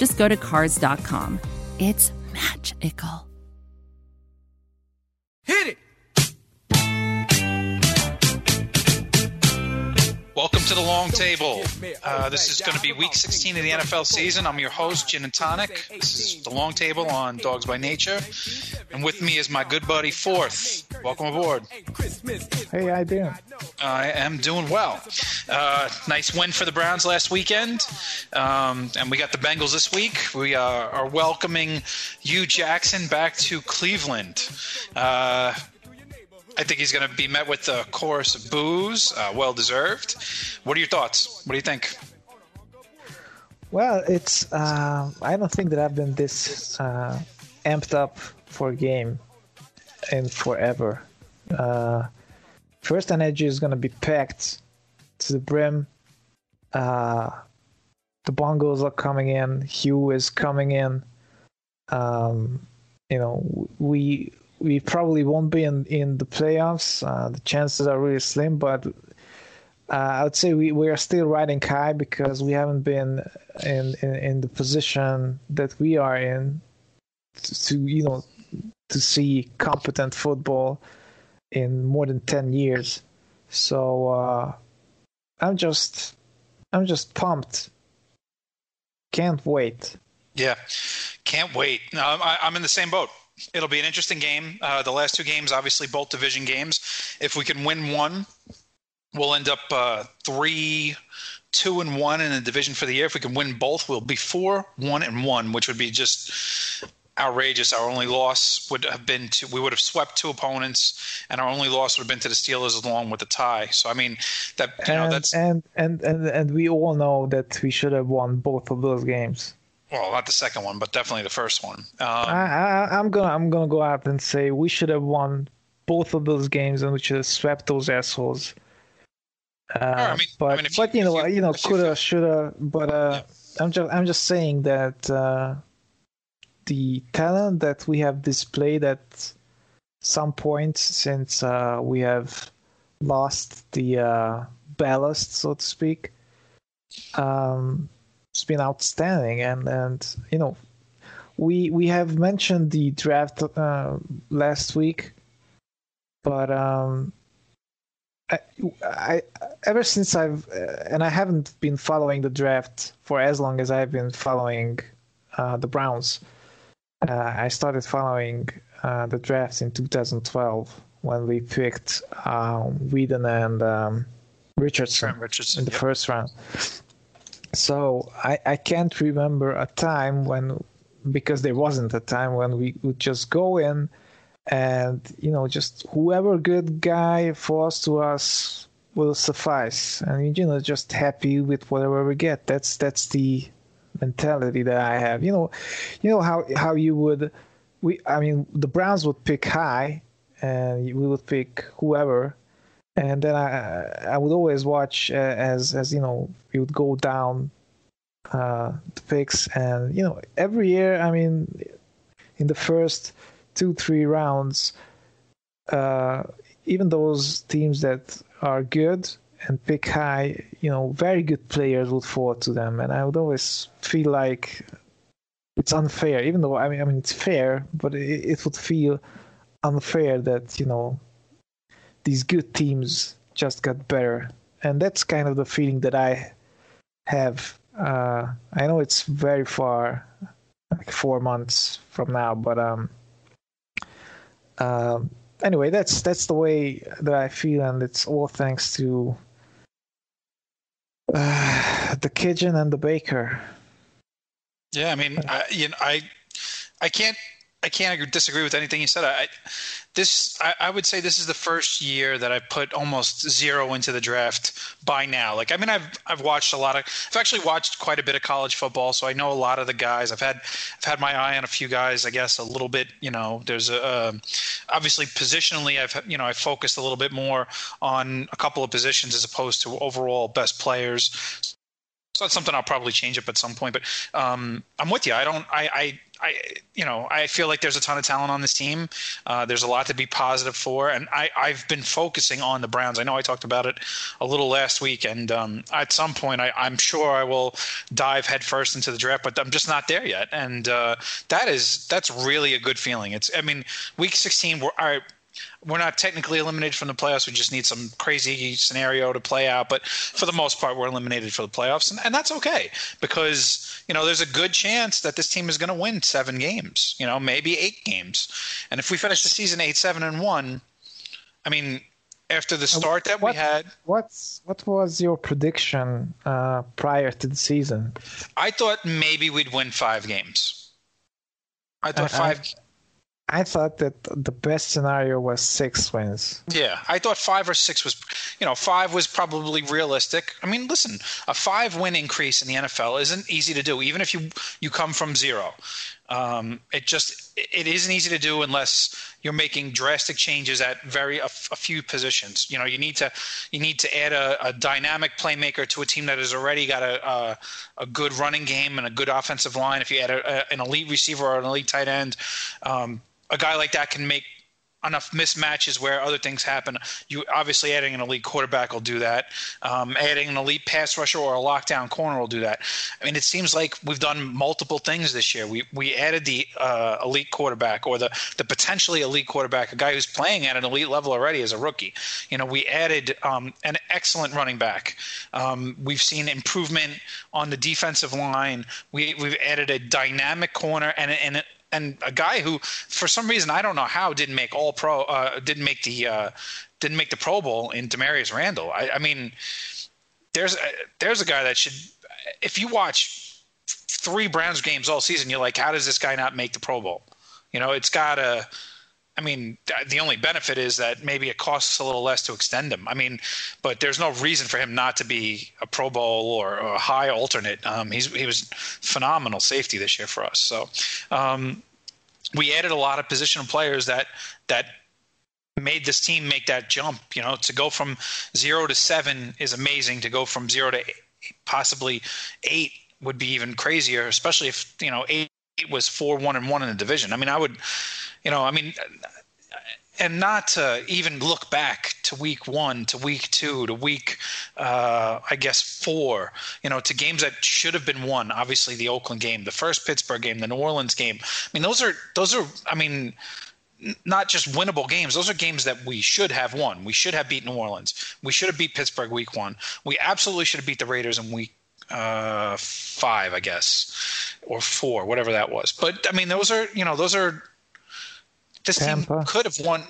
just go to Cars.com. It's magical. Hit it! Welcome to the long table. Uh, this is going to be week 16 of the NFL season. I'm your host, Gin and Tonic. This is the long table on Dogs by Nature. And with me is my good buddy, Fourth. Welcome aboard. Hey, how you doing? I am doing well. Uh, nice win for the Browns last weekend. Um, and we got the Bengals this week. We uh, are welcoming Hue Jackson back to Cleveland. Uh, I think he's going to be met with a chorus of boos, uh, well deserved. What are your thoughts? What do you think? Well, it's. Uh, I don't think that I've been this uh, amped up for a game in forever. Uh, FirstEnergy is going to be packed to the brim. Uh, the bongos are coming in. Hue is coming in. Um, you know, we we probably won't be in in the playoffs. Uh, the chances are really slim, but uh, I would say we, we are still riding high because we haven't been in, in, in the position that we are in to, to, you know to see competent football in more than ten years. So uh, I'm just I'm just pumped. Can't wait. Yeah, can't wait. No, I'm, I'm in the same boat. It'll be an interesting game. Uh, the last two games, obviously, both division games. If we can win one, we'll end up uh, three, two, and one in the division for the year. If we can win both, we'll be four, one, and one, which would be just outrageous. Our only loss would have been to we would have swept two opponents, and our only loss would have been to the Steelers along with the tie. So I mean that you and, know that's and, and and and we all know that we should have won both of those games. Well, not the second one, but definitely the first one. Um, I, I, I'm gonna I'm gonna go out and say we should have won both of those games and we should have swept those assholes. Uh, I mean- but I mean, but you- you, know you- you know coulda shoulda but uh, I'm just I'm just saying that uh, the talent that we have displayed at some point since uh, we have lost the uh, ballast so to speak um, it's been outstanding and and you know we we have mentioned the draft uh, last week but um I, I ever since I've uh, and I haven't been following the draft for as long as I've been following uh, the Browns. Uh, I started following uh, the draft in 2012 when we picked um, Weeden and um, Richardson Trent Richardson. in the Yep. first round. So I, I can't remember a time when, because there wasn't a time when we would just go in and, you know, just whoever good guy falls to us will suffice. And, you know, just happy with whatever we get. That's, that's the mentality that I have. You know, you know how, how you would, we, I mean, the Browns would pick high and we would pick whoever and then I I would always watch uh, as as you know we would go down uh, the picks, and you know every year I mean in the first two three rounds, uh, even those teams that are good and pick high, you know, very good players would fall to them, and I would always feel like it's unfair, even though I mean I mean it's fair, but it, it would feel unfair that you know these good teams just got better, and that's kind of the feeling that I have. Uh, I know it's very far, like four months from now, but um, um, anyway, that's that's the way that I feel, and it's all thanks to uh, the kitchen and the baker. Yeah, I mean, I, you know, I, I can't I can't disagree with anything you said. I, this I, I, would say this is the first year that I put almost zero into the draft by now. Like I mean, I've I've watched a lot of. I've actually watched quite a bit of college football, so I know a lot of the guys. I've had I've had my eye on a few guys. I guess a little bit. You know, there's a uh, obviously positionally. I've you know I focused a little bit more on a couple of positions as opposed to overall best players. So that's something I'll probably change up at some point. But um, I'm with you. I don't. I, I I, you know, I feel like there's a ton of talent on this team. Uh, there's a lot to be positive for, and I, I've been focusing on the Browns. I know I talked about it a little last week, and um, at some point, I, am sure I will dive headfirst into the draft, but I'm just not there yet, and uh, that is that's really a good feeling. It's, I mean, week 16, we're, we're not technically eliminated from the playoffs. We just need some crazy scenario to play out. But for the most part, we're eliminated for the playoffs, and, and that's okay because you know there's a good chance that this team is going to win seven games. You know, maybe eight games. And if we finish the season eight, seven, and one, I mean, after the start that what, we had. What's what was your prediction uh, prior to the season? I thought maybe we'd win five games. I thought five. I, thought that the best scenario was six wins. Yeah, I thought five or six was, you know, five was probably realistic. I mean, listen, a five win increase in the NFL isn't easy to do, even if you you come from zero. Um, it just it isn't easy to do unless you're making drastic changes at very a, a few positions. You know, you need to you need to add a, a dynamic playmaker to a team that has already got a, a, a good running game and a good offensive line. If you add an elite receiver or an elite tight end, um, a guy like that can make enough mismatches where other things happen. You obviously adding an elite quarterback will do that. Um, adding an elite pass rusher or a lockdown corner will do that. I mean, it seems like we've done multiple things this year. We we added the uh, elite quarterback or the the potentially elite quarterback, a guy who's playing at an elite level already as a rookie. You know, we added um, an excellent running back. Um, we've seen improvement on the defensive line. We we've added a dynamic corner and and and a guy who, for some reason, I don't know how, didn't make all pro, uh, didn't make the uh, didn't make the Pro Bowl in Damarious Randall. I, I mean, there's a, there's a guy that should, if you watch three Browns games all season, you're like, how does this guy not make the Pro Bowl? You know, it's got a. I mean, the only benefit is that maybe it costs a little less to extend him. I mean, but there's no reason for him not to be a Pro Bowl or, a high alternate. Um, he's he was phenomenal safety this year for us. So um, we added a lot of positional players that that made this team make that jump. You know, to go from zero to seven is amazing. To go from zero to eight, possibly eight would be even crazier, especially if you know eight was four one and one in the division. I mean, I would you know, I mean, and not to even look back to week one, to week two, to week, uh, I guess four, you know, to games that should have been won. Obviously, the Oakland game, the first Pittsburgh game, the New Orleans game. I mean, those are those are. I mean, not just winnable games. Those are games that we should have won. We should have beat New Orleans. We should have beat Pittsburgh week one. We absolutely should have beat the Raiders in week uh, five, I guess, or four, whatever that was. But I mean, those are you know those are this Tampa. team could have won.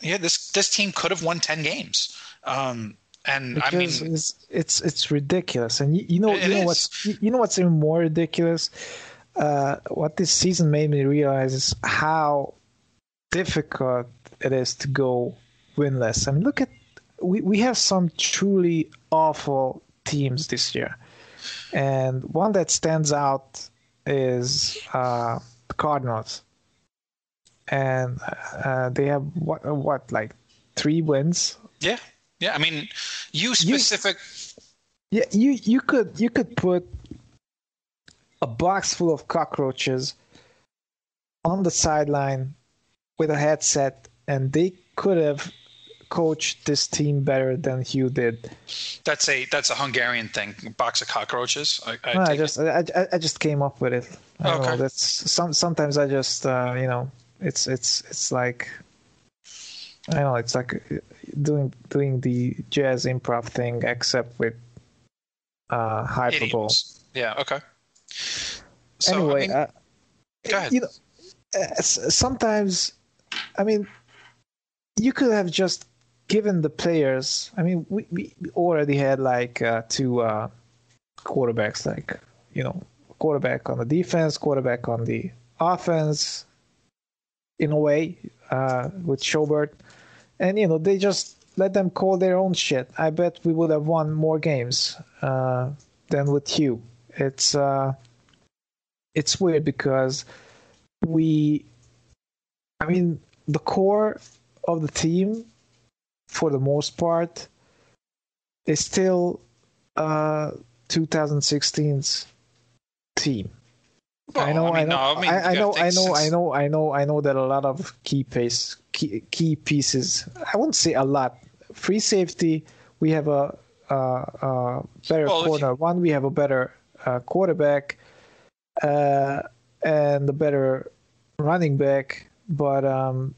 Yeah, this this team could have won ten games. Um, and because I mean, it's, it's it's, ridiculous. And you, you know, you know is. what's you know what's even more ridiculous. Uh, what this season made me realize is how difficult it is to go winless. I mean, look at we we have some truly awful teams this year, and one that stands out is uh, the Cardinals and uh, they have what what like three wins. Yeah, yeah. I mean, you specific. You, yeah, you you could you could put a box full of cockroaches on the sideline with a headset, and they could have coached this team better than Hue did. That's a that's a Hungarian thing. Box of cockroaches. I, I, no, I just I, I, just came up with it. Okay. Know, that's some sometimes I just uh, you know it's it's it's like I don't know. It's like doing doing the jazz improv thing, except with uh, hyperbole. Yeah. Okay. So, anyway, I mean, uh, go ahead. You know, uh, sometimes, I mean, you could have just given the players. I mean, we, we already had like uh, two uh, quarterbacks, like you know, quarterback on the defense, quarterback on the offense, in a way uh, with Schobert, and you know they just let them call their own shit. I bet we would have won more games uh, than with Hue. It's uh, it's weird because we, I mean, the core of the team, for the most part, is still uh, 2016's team. Well, I know, I, mean, know, no, I mean, I, I know, I know, I know, I know, I know that a lot of key pace, key, key pieces. I wouldn't say a lot. Free safety, we have a, better Well, if you- corner. One, we have a better uh, quarterback, uh, and a better running back. But um,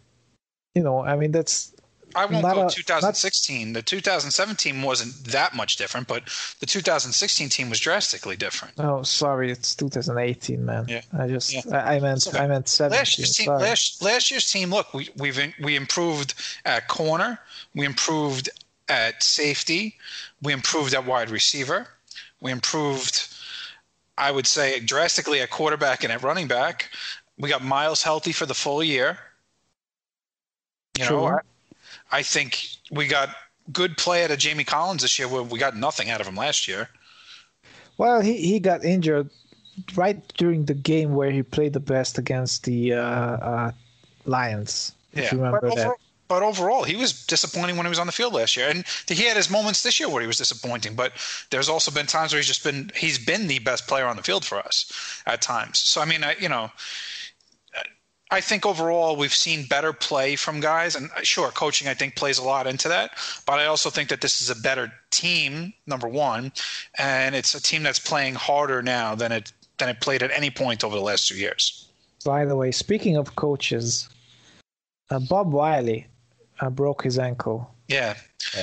you know, I mean, that's I won't not go a- 2016. the 2017 wasn't that much different, but the 2016 team was drastically different. oh, sorry, it's 2018, man. Yeah. I just, Yeah. I, I meant, okay. I meant 17. Last year's team, last, last year's team. Look, we we've in, we improved at corner, we improved at safety, we improved at wide receiver, we improved, I would say, drastically at quarterback and at running back. We got Miles healthy for the full year. You know, True. I, think we got good play out of Jamie Collins this year. Where we got nothing out of him last year. Well, he, he got injured right during the game where he played the best against the uh, uh, Lions. If you remember but, that. overall, but overall, he was disappointing when he was on the field last year, and he had his moments this year where he was disappointing. But there's also been times where he's just been he's been the best player on the field for us at times. So I mean, I, you know. I think overall we've seen better play from guys, and sure, coaching I think plays a lot into that. But I also think that this is a better team, number one, and it's a team that's playing harder now than it than it played at any point over the last two years. By the way, speaking of coaches, uh, Bob Wylie uh, broke his ankle, Yeah,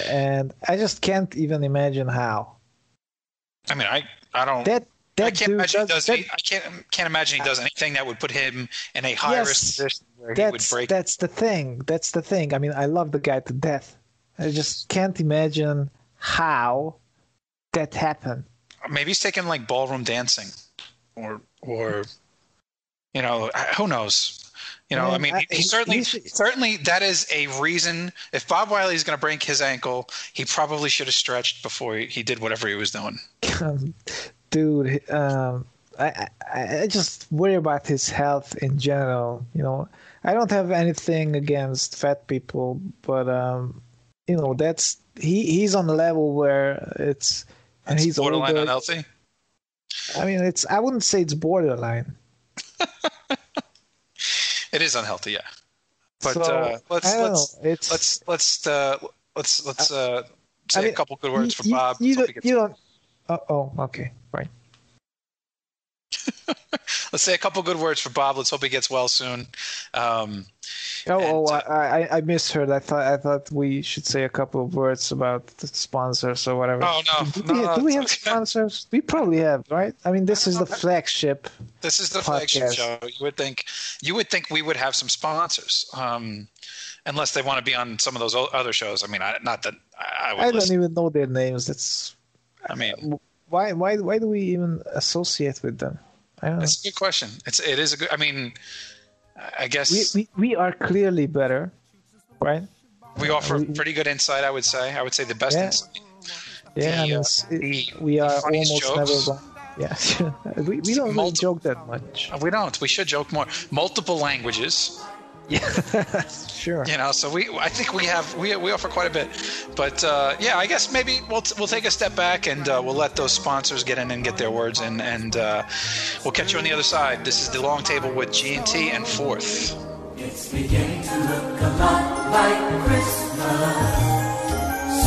and I just can't even imagine how. I mean, I I don't. That that I can't imagine he does- does. that- I can't can't imagine he does anything that would put him in a high risk Yes, position where he would that's break. that's the thing. That's the thing. I mean, I love the guy to death. I just can't imagine how that happened. Maybe he's taking like ballroom dancing, or or you know who knows. You know, I mean, I- he, he certainly certainly that is a reason. If Bob Wylie is going to break his ankle, he probably should have stretched before he, he did whatever he was doing. Um, dude, um, I, I I just worry about his health in general. You know, I don't have anything against fat people, but um, you know, that's he he's on the level where it's and he's borderline older. unhealthy. I mean, it's I wouldn't say it's borderline. It is unhealthy, yeah. But So, uh, let's let's. It's let's let's uh, let's let's uh, say I mean, a couple good words for you, Bob. You, Let's you don't. Uh, oh, okay. Let's say a couple good words for Bob. Let's hope he gets well soon. Um, Oh, And, oh, uh, I, I, misheard. I thought I thought we should say a couple of words about the sponsors or whatever. oh no, Do no, we, no, do we have okay. sponsors? We probably have, right? I mean, this is the flagship. This is the flagship show. You would think you would think we would have some sponsors, um, unless they want to be on some of those other shows. I mean, I, not that I, I. I don't even know their names. That's I mean, why why why do we even associate with them? I don't know. it's a good question. It's it is a good. I mean, I guess We, we, we are clearly better, right? We offer we- pretty good insight. I would say. I would say the best Yeah. insight. Yeah, The, uh, it- the- we are almost jokes. never wrong. Yeah, we, we don't really joke that much. We don't. We should joke more. Multiple languages. Yeah, sure. you know so we i think we have we, we offer quite a bit but uh, yeah i guess maybe we'll, we'll take a step back and uh, we'll let those sponsors get in and get their words in and uh, we'll catch you on the other side this is the long table with g&t and fourth It's beginning to look a lot like Christmas.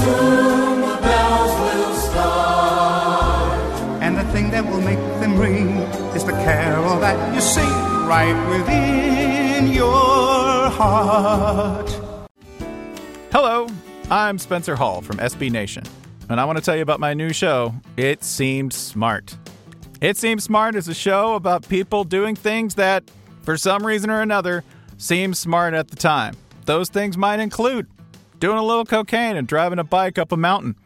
Soon the bells will start. And the thing that will make them ring is the carol that you sing right within your heart. Hello, I'm Spencer Hall from SB Nation, and I want to tell you about my new show, It Seemed Smart. It Seems Smart is a show about people doing things that, for some reason or another, seem smart at the time. Those things might include doing a little cocaine and driving a bike up a mountain.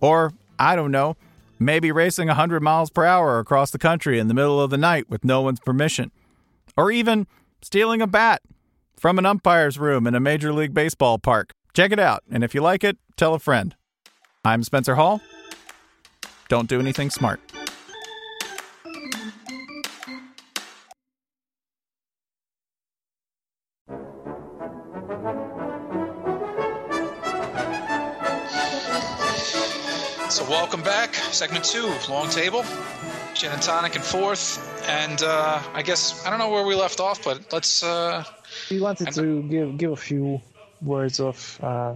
Or, I don't know, maybe racing 100 miles per hour across the country in the middle of the night with no one's permission. Or even stealing a bat from an umpire's room in a Major League Baseball park. Check it out, and if you like it, tell a friend. I'm Spencer Hall. Don't do anything smart. So welcome back, segment two, long table, gin and tonic and fourth, and uh, I guess I don't know where we left off, but let's. Uh, We wanted to give give a few words of uh,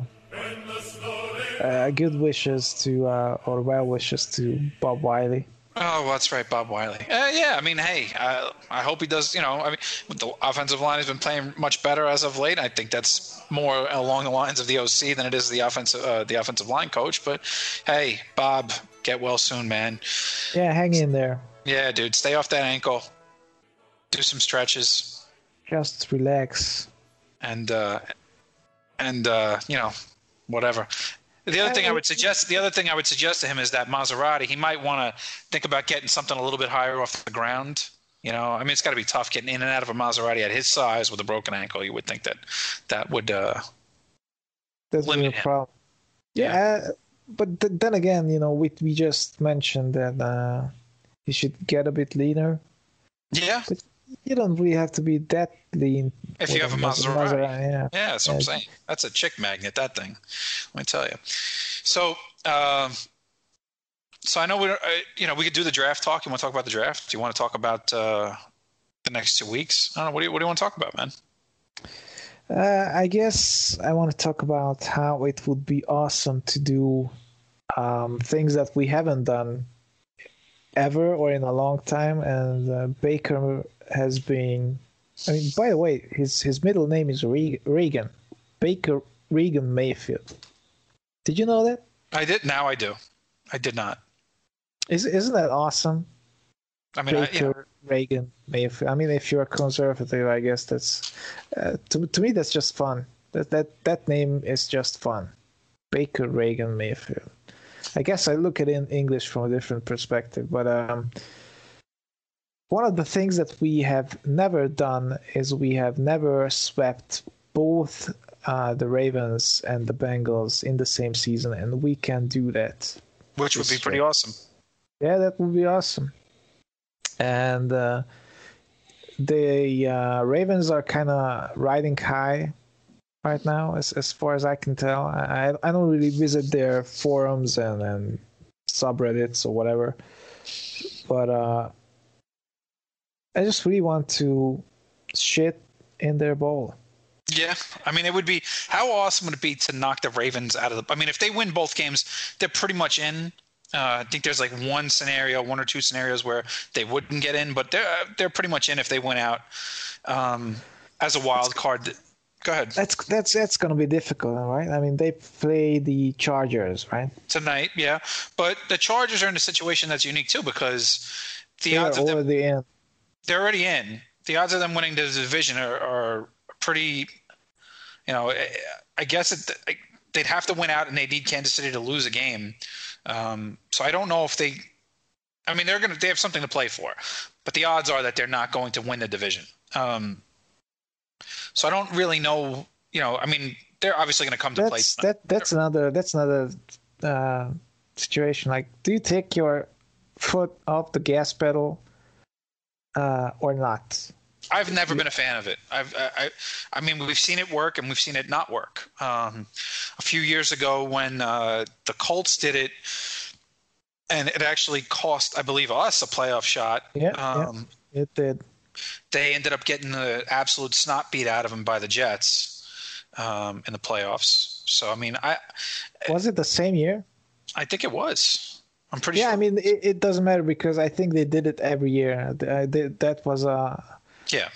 uh, good wishes to uh, or well wishes to Bob Wylie. oh, well, that's right, Bob Wylie. Uh, yeah, I mean, hey, I, I hope he does. You know, I mean, the offensive line has been playing much better as of late. I think that's more along the lines of the OC than it is the offensive uh, the offensive line coach. But hey, Bob, get well soon, man. Yeah, hang in there. Yeah, dude, stay off that ankle. Do some stretches. Just relax. and uh, and uh, you know whatever. The other thing I would suggest, the other thing I would suggest to him is that Maserati. He might want to think about getting something a little bit higher off the ground. You know, I mean, it's got to be tough getting in and out of a Maserati at his size with a broken ankle. You would think that that would. Uh, That's Limit him. problem. Yeah, uh, but th- then again, you know, we we just mentioned that uh, he should get a bit leaner. yeah, You don't really have to be that lean. If you have a Mas- Maserati. yeah. yeah, that's what I'm saying. That's a chick magnet. That thing. Let me tell you. So. Um, so I know we're, uh, you know, we could do the draft talk. You want to talk about the draft? Do you want to talk about uh, the next two weeks? I don't know. What do you, what do you want to talk about, man? Uh, I guess I want to talk about how it would be awesome to do um, things that we haven't done ever or in a long time. And uh, Baker has been. I mean, by the way, his his middle name is Re- Reagan, Baker Reagan Mayfield. Did you know that? I did. Now I do. I did not. Is isn't that awesome? I mean, I, Baker yeah, Reagan Mayfield. I mean, if you're a conservative, I guess that's uh, to to me that's just fun. That that that name is just fun. Baker Reagan Mayfield. I guess I look at it in English from a different perspective, but um, one of the things that we have never done is we have never swept both uh, the Ravens and the Bengals in the same season, and we can do that. which would be pretty awesome. Yeah, that would be awesome. And uh, the uh, Ravens are kind of riding high right now, as as far as I can tell. I I don't really visit their forums and and subreddits or whatever, but uh, I just really want to shit in their bowl. Yeah, I mean, it would be how awesome would it be to knock the Ravens out of the? I mean, if they win both games, they're pretty much in. Uh, I think there's like one scenario, one or two scenarios where they wouldn't get in, but they're they're pretty much in if they win out um, as a wild card. Go ahead That's that's that's gonna be difficult, right? I mean, they play the Chargers, right? tonight, yeah. But the Chargers are in a situation that's unique too because the They're odds of them already in. They're already in. The odds of them winning the division are, are pretty. You know, I- I guess it, they'd have to win out, and they need Kansas City to lose a game. Um, so I don't know if they. I mean, they're gonna they have something to play for, but the odds are that they're not going to win the division. Um, so I don't really know. You know, I mean, they're obviously going to come to play. that's that that's another that's another uh, situation. Like, do you take your foot off the gas pedal uh, or not? I've never been a fan of it. I've, I, I, mean, we've seen it work and we've seen it not work. Um, a few years ago, when uh, the Colts did it, and it actually cost, I believe, us a playoff shot. Yeah, Um, yeah, it did. They ended up getting the absolute snot beat out of them by the Jets um, in the playoffs. So, I mean, I, Was it the same year? I think it was. I'm pretty Yeah, sure. I mean, it, it doesn't matter because I think they did it every year. I did, that was a yeah.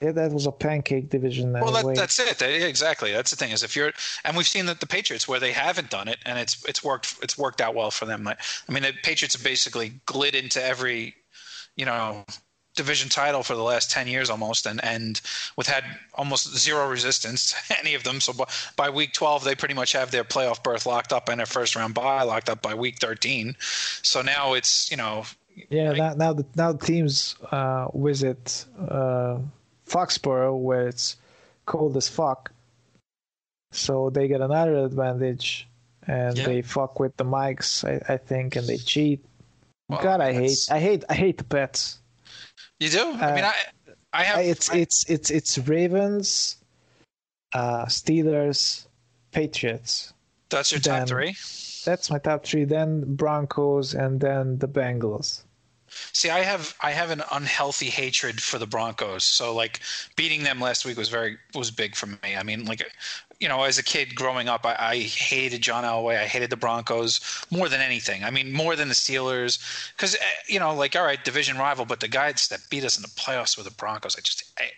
yeah, that was a pancake division. Well, that, that's it. That- exactly. That's the thing is if you're, and we've seen that the Patriots where they haven't done it, and it's it's worked it's worked out well for them. Like, I mean, the Patriots have basically glid into every, you know, division title for the last ten years almost, and and with had almost zero resistance to any of them. So by, by week twelve, they pretty much have their playoff berth locked up and their first round bye locked up by week thirteen. So now it's you know Yeah, now now the now the teams uh, visit uh, Foxborough, where it's cold as fuck. So they get another advantage, and Yeah. they fuck with the mics, I, I think, and they cheat. Well, God, I hate, I hate, I hate the pets. You do? I mean, Uh, I I have. It's I- it's it's it's Ravens, uh, Steelers, Patriots. that's your top then- three. That's my top three. Then Broncos, and then the Bengals. See, I have I have an unhealthy hatred for the Broncos. So like beating them last week was very was big for me. I mean, like you know, as a kid growing up, I, I hated John Elway. I hated the Broncos more than anything. I mean, more than the Steelers, because you know, like all right, division rival, but the guys that beat us in the playoffs were the Broncos. I just I,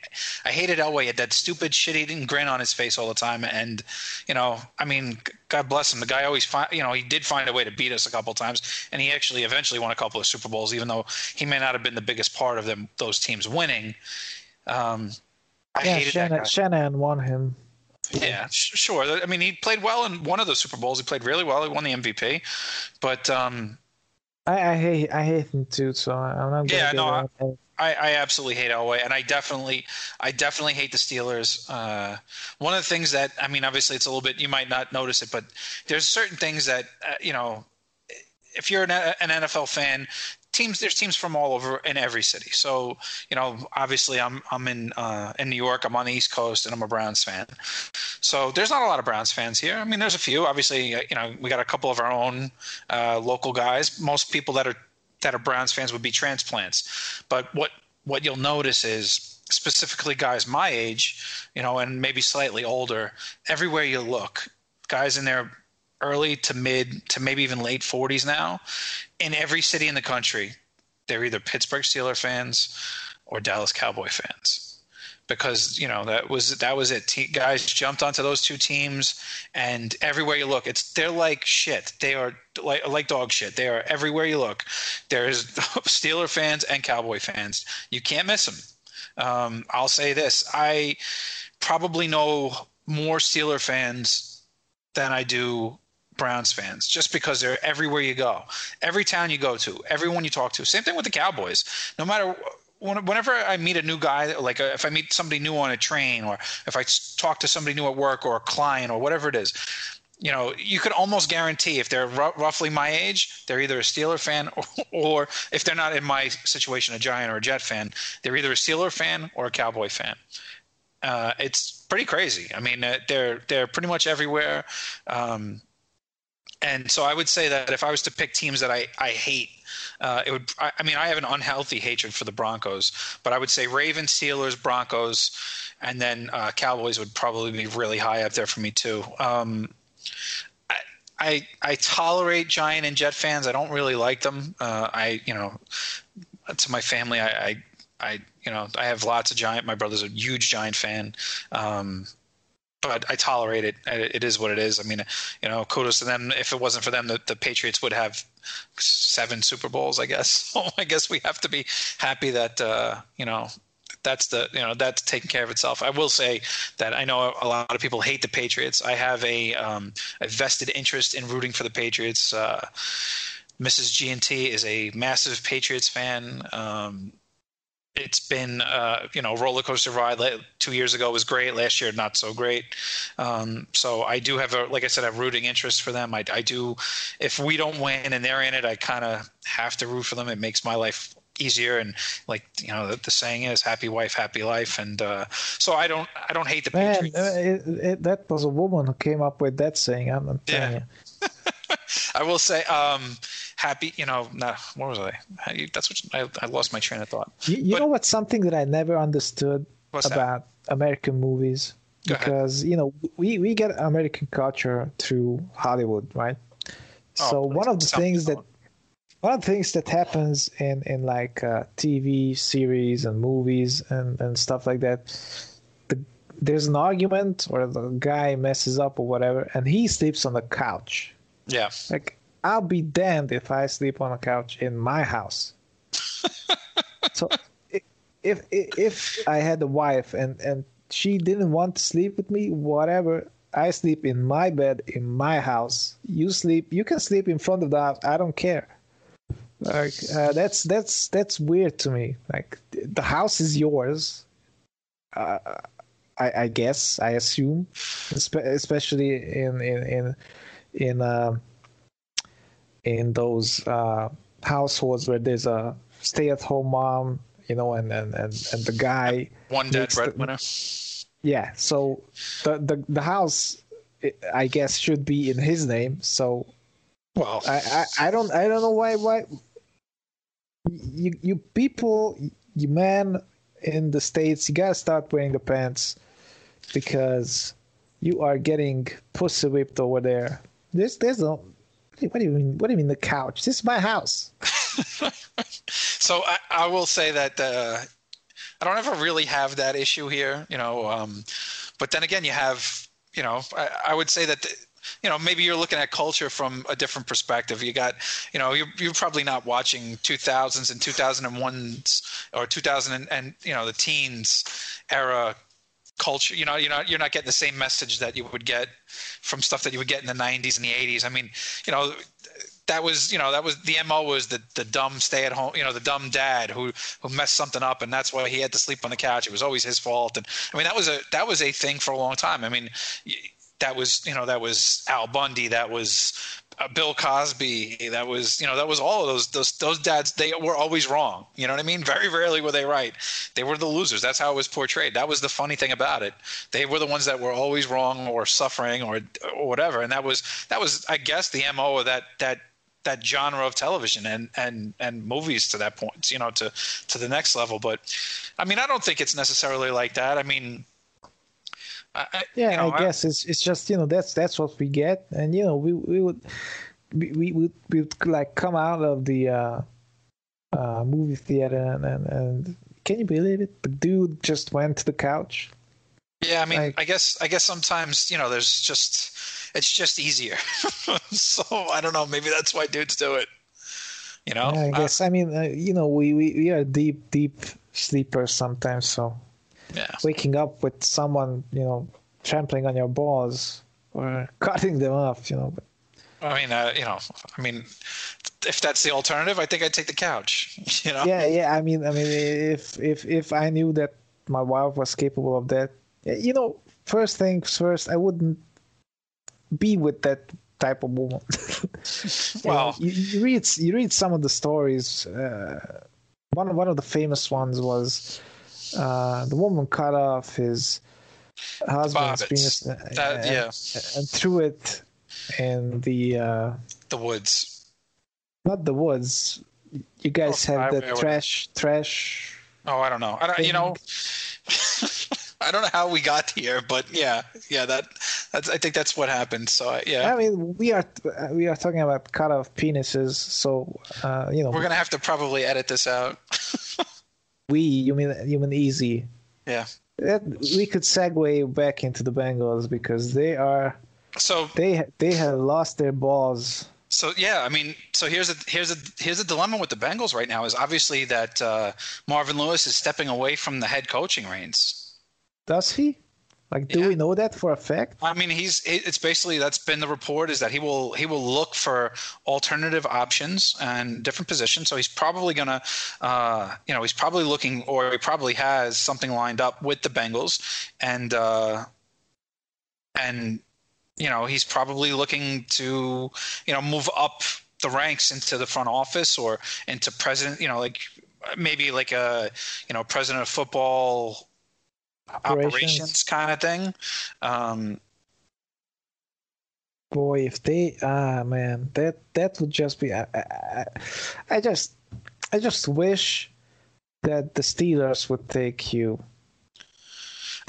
I hated Elway. He had that stupid shit-eating grin on his face all the time, and you know, I mean, God bless him. The guy always find you know he did find a way to beat us a couple times, and he actually eventually won a couple of Super Bowls, even though he may not have been the biggest part of them those teams winning. Um, I yeah, hated that Shannon, guy. Shanahan won him. Yeah, sure. I mean, he played well in one of the Super Bowls. He played really well. He won the MVP. But um, I, I hate I hate him too. So I'm not. Yeah, no, I- I, I absolutely hate Elway, and I definitely, I definitely hate the Steelers. Uh, one of the things that, I mean, obviously, it's a little bit. You might not notice it, but there's certain things that, uh, you know, if you're an, an NFL fan, teams there's teams from all over in every city. So you know, obviously, I'm I'm in uh, in New York. I'm on the East Coast, and I'm a Browns fan. So there's not a lot of Browns fans here. I mean, there's a few. Obviously, uh, you know, we got a couple of our own uh, local guys. Most people that are that are Browns fans would be transplants. But what what you'll notice is specifically guys my age, you know, and maybe slightly older. Everywhere you look, guys in their early to mid to maybe even late 40s now, in every city in the country, they're either Pittsburgh Steeler fans or Dallas Cowboy fans because you know that was that was it. Te- guys jumped onto those two teams, and everywhere you look, it's they're like shit. They are like like dog shit. They are everywhere you look. There's Steeler fans and Cowboy fans. You can't miss them. Um, I'll say this: I probably know more Steeler fans than I do Browns fans, just because they're everywhere you go, every town you go to, everyone you talk to. Same thing with the Cowboys. No matter whenever I meet a new guy, like if I meet somebody new on a train, or if I talk to somebody new at work, or a client, or whatever it is, you know, you could almost guarantee if they're r- roughly my age, they're either a Steeler fan, or, or if they're not in my situation, a Giant or a Jet fan, they're either a Steeler fan or a Cowboy fan. Uh, it's pretty crazy. I mean, uh, they're they're pretty much everywhere. Um, and so I would say that if I was to pick teams that I, I hate, uh, it would. I, I mean, I have an unhealthy hatred for the Broncos, but I would say Ravens, Steelers, Broncos, and then uh, Cowboys would probably be really high up there for me too. Um, I, I I tolerate Giant and Jet fans. I don't really like them. Uh, I you know, to my family, I, I I you know I have lots of Giant. My brother's a huge Giant fan. Um, but I tolerate it. It is what it is. I mean, you know, kudos to them. If it wasn't for them, the, the Patriots would have seven Super Bowls, I guess. So I guess we have to be happy that uh, you know that's the you know that's taking care of itself. I will say that I know a lot of people hate the Patriots. I have a um, a vested interest in rooting for the Patriots. Uh, Mrs. G and T is a massive Patriots fan. Um, it's been uh, you know roller coaster ride. Two years ago was great. Last year not so great. Um, so I do have a like I said a rooting interest for them. I, I do. If we don't win and they're in it, I kind of have to root for them. It makes my life easier and like you know the, the saying is happy wife happy life and uh, so i don't i don't hate the Man, patriots uh, it, it, that was a woman who came up with that saying. I'm, I'm telling Yeah. you. i will say um happy you know nah, what was i that's what I, I lost my train of thought You, you But- know what's something that I never understood What's that? about American movies? Go ahead. because you know we we get American culture through Hollywood, right? Oh, so one of the things that about one of the things that happens in in like uh, TV series and movies and and stuff like that, the, there's an argument or the guy messes up or whatever, and he sleeps on the couch. yeah Like I'll be damned if I sleep on a couch in my house. so if if if I had a wife and and she didn't want to sleep with me, whatever. I sleep in my bed in my house. You sleep. You can sleep in front of the house. I don't care. Like uh, that's that's that's weird to me. Like the house is yours. Uh, I, I guess I assume, especially in in in in uh, in those uh, households where there's a stay-at-home mom, you know, and and and, and the guy. One dead makes the- breadwinner. Yeah, so the the the house, I guess, should be in his name. So Well, I, I, I don't I don't know why why you you people you men in the states you gotta start wearing the pants because you are getting pussy whipped over there. There's there's no what do you mean what do you mean the couch? This is my house. so I, I will say that uh, I don't ever really have that issue here, you know. Um, but then again, you have, you know, I, I would say that. The, you know, maybe you're looking at culture from a different perspective. You got, you know, you're, you're probably not watching 2000s and 2001s or 2000 and, and you know the teens era culture. You know, you're not you're not getting the same message that you would get from stuff that you would get in the 90s and the 80s. I mean, you know, that was you know that was the mo was the the dumb stay at home you know the dumb dad who who messed something up and that's why he had to sleep on the couch it was always his fault and i mean that was a that was a thing for a long time i mean that was you know that was al bundy that was uh, bill cosby that was you know that was all of those those those dads they were always wrong. You know what i mean? Very rarely were they right. They were the losers. That's how it was portrayed. That was the funny thing about it. They were the ones that were always wrong or suffering or or whatever. And that was that was i guess the mo of that that that genre of television and and and movies to that point you know to to the next level. But i mean i don't think it's necessarily like that. I mean I, I- Yeah, you know, I guess it's it's just you know that's that's what we get, and you know we we would we we would we would like come out of the uh, uh, movie theater and, and and can you believe it? The dude just went to the couch. Yeah, I mean, Like- I guess I guess sometimes you know, there's just it's just easier. so I don't know. Maybe that's why dudes do it. You know, Yeah, I Uh, guess I mean uh, you know we, we we are deep deep sleepers sometimes, so yeah. waking up with someone you know trampling on your balls or cutting them off, you know. I mean, uh, you know, I mean, if that's the alternative, I think I'd take the couch. You know. yeah, yeah. I mean, I mean, if if if I knew that my wife was capable of that, you know, first things first, I wouldn't be with that type of woman. Well- you, you read you read some of the stories. Uh, one one of the famous ones was uh, the woman cut off his husband's Bobbitts. penis uh, That- and, yeah. and threw it in the uh, The woods. not the woods. You guys Oh, have highway the whatever. trash trash Oh, I don't know. I don't. You know. I don't know how we got here, but yeah, yeah. That that's. I think that's what happened. So yeah, I mean, we are we are talking about cut off penises, so uh, you know, we're gonna have to probably edit this out. we you mean you mean easy. yeah. That, we could segue back into the Bengals because they are So they they have lost their balls. So yeah, I mean, so here's a here's a here's a dilemma with the Bengals right now is obviously that uh, Marvin Lewis is stepping away from the head coaching reins. Does he? Like, do Yeah. we know that for a fact? I mean, he's it's basically that's been the report is that he will he will look for alternative options and different positions. So he's probably gonna, uh, you know, he's probably looking or he probably has something lined up with the Bengals, and uh, and you know he's probably looking to you know move up the ranks into the front office or into president. You know, like maybe like a you know president of football Operations. operations kind of thing. Um, Boy, if they ah man, that that would just be. I, I, I- I just I just wish that the Steelers would take you. I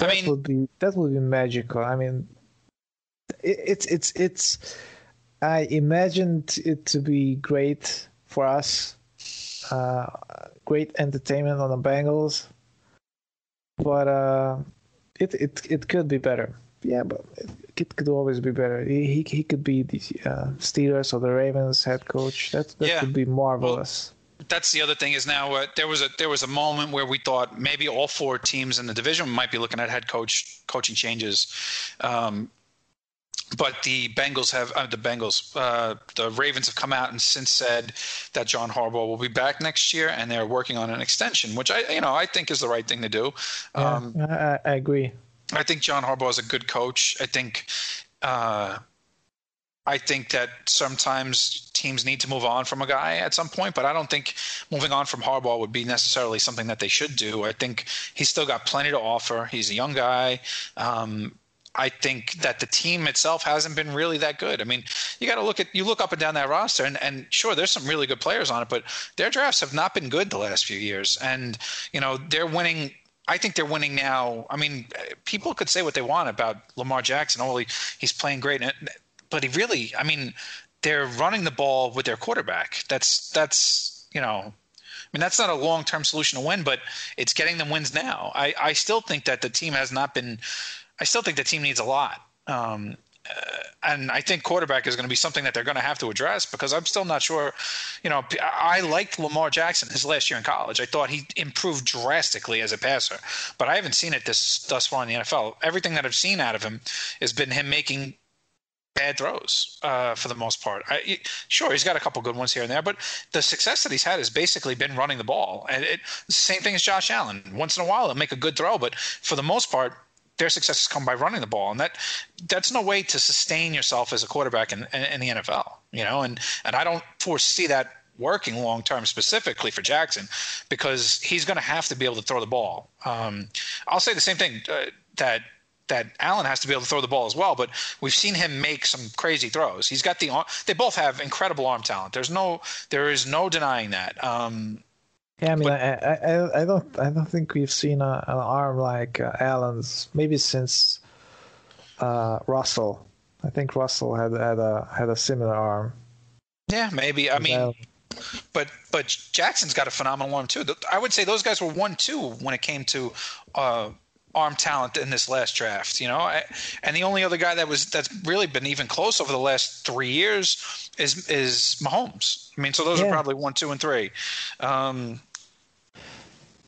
That mean- would be that would be magical. I mean, it, it's it's it's. I imagined it to be great for us, uh, great entertainment on the Bengals, but uh, it it it could be better. Yeah, but it, it could always be better. He he, he could be the uh, Steelers or the Ravens head coach. That that Yeah. would be marvelous. that's the other thing is now uh, there was a there was a moment where we thought maybe all four teams in the division might be looking at head coach coaching changes. Um, but the Bengals have uh, the Bengals, uh, the Ravens have come out and since said that John Harbaugh will be back next year, and they're working on an extension, which I, you know, I think is the right thing to do. Yeah, Um, I, I agree. I think John Harbaugh is a good coach. I think uh, I think that sometimes teams need to move on from a guy at some point, but I don't think moving on from Harbaugh would be necessarily something that they should do. I think he's still got plenty to offer. He's a young guy. Um, I think that the team itself hasn't been really that good. I mean, you got to look at you look up and down that roster, and, and sure, there's some really good players on it, but their drafts have not been good the last few years, and you know they're winning I think they're winning now. I mean, people could say what they want about Lamar Jackson. Oh, he, he's playing great, but he really, I mean, they're running the ball with their quarterback. That's that's you know, I mean, that's not a long term solution to win, but it's getting them wins now. I I still think that the team has not been. I still think the team needs a lot. Um, uh, and I think quarterback is going to be something that they're going to have to address because I'm still not sure. You know, I liked Lamar Jackson his last year in college. I thought he improved drastically as a passer, but I haven't seen it this thus far in the NFL. Everything that I've seen out of him has been him making bad throws uh, for the most part. I, sure, he's got a couple good ones here and there, but the success that he's had has basically been running the ball. And it, same thing as Josh Allen. Once in a while, he'll make a good throw, but for the most part, their success has come by running the ball, and that that's no way to sustain yourself as a quarterback in, in, in the NFL. You know, and and I don't foresee that working long term specifically for Jackson because he's going to have to be able to throw the ball. Um, I'll say the same thing uh, that that Allen has to be able to throw the ball as well, but we've seen him make some crazy throws. He's got the arm. They both have incredible arm talent. There's no there is no denying that. Um, yeah, I mean, but, I, I, I don't, I don't think we've seen a, an arm like uh, Allen's maybe since uh, Russell. I think Russell had had a had a similar arm. Yeah, maybe. I mean, but but Jackson's got a phenomenal arm too. I would say those guys were one two when it came to uh, arm talent in this last draft. You know, I, and the only other guy that was that's really been even close over the last three years is is Mahomes. I mean, so those yeah. are probably one, two, and three. Um,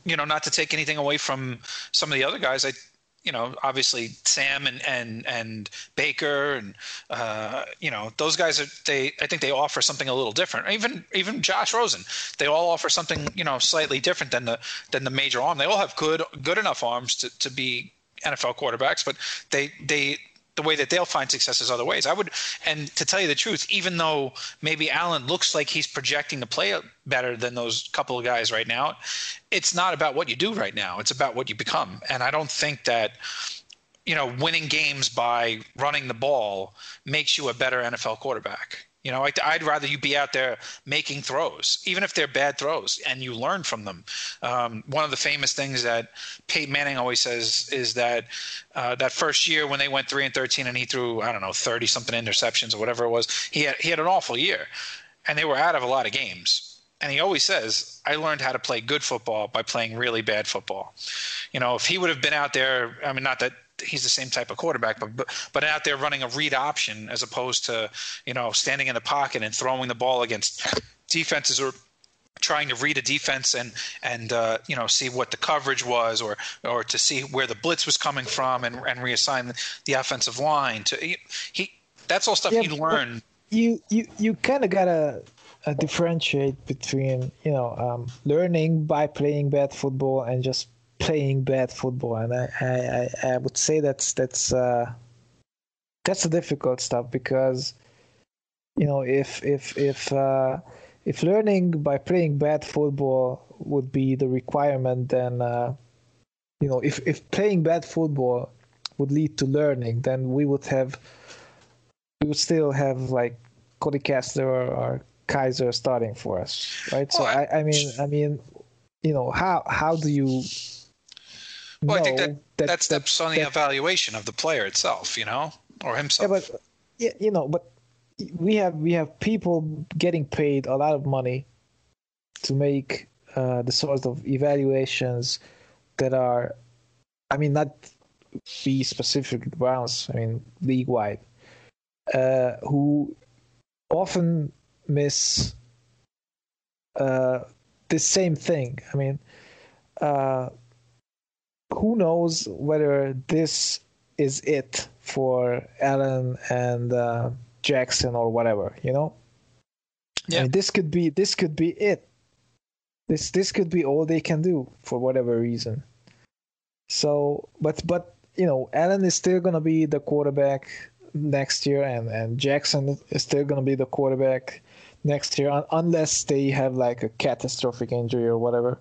you know, not to take anything away from some of the other guys, I, you know, obviously Sam and and and Baker and uh, you know those guys are they. I think they offer something a little different. Even even Josh Rosen, they all offer something you know slightly different than the than the major arm. They all have good good enough arms to to be NFL quarterbacks, but they they the way that they'll find success is other ways. I would, and to tell you the truth, even though maybe Allen looks like he's projecting to play better than those couple of guys right now, it's not about what you do right now. It's about what you become. And I don't think that, you know, winning games by running the ball makes you a better NFL quarterback. You know, I'd rather you be out there making throws, even if they're bad throws, and you learn from them. Um, one of the famous things that Peyton Manning always says is that uh, that first year when they went three and thirteen, and he threw I don't know thirty something interceptions or whatever it was, he had he had an awful year, and they were out of a lot of games. And he always says, I learned how to play good football by playing really bad football. You know, if he would have been out there, I mean, not that he's the same type of quarterback, but, but but out there running a read option as opposed to you know standing in the pocket and throwing the ball against defenses or trying to read a defense and and uh, you know see what the coverage was or or to see where the blitz was coming from and and reassign the offensive line to he that's all stuff yeah, you learn. You you you kind of gotta uh, differentiate between you know um, learning by playing bad football and just playing bad football, and I I, I would say that's that's uh, that's a difficult stuff because you know if if if uh, if learning by playing bad football would be the requirement, then uh, you know if if playing bad football would lead to learning, then we would have we would still have like Cody Kessler or, or Kizer starting for us, right? So I, I mean I mean you know how how do you well, I think that, that, that steps that, on the evaluation of the player itself, you know, or himself. Yeah, but yeah, you know, but we have we have people getting paid a lot of money to make uh, the sort of evaluations that are, I mean, not be specific Browns. I mean, league wide, uh, who often miss uh, the same thing. I mean. Uh, who knows whether this is it for Allen and uh, Jackson or whatever, you know? Yeah. I mean, this could be this could be it. This this could be all they can do for whatever reason. So, but but you know, Allen is still going to be the quarterback next year, and, and Jackson is still going to be the quarterback next year, un- unless they have like a catastrophic injury or whatever.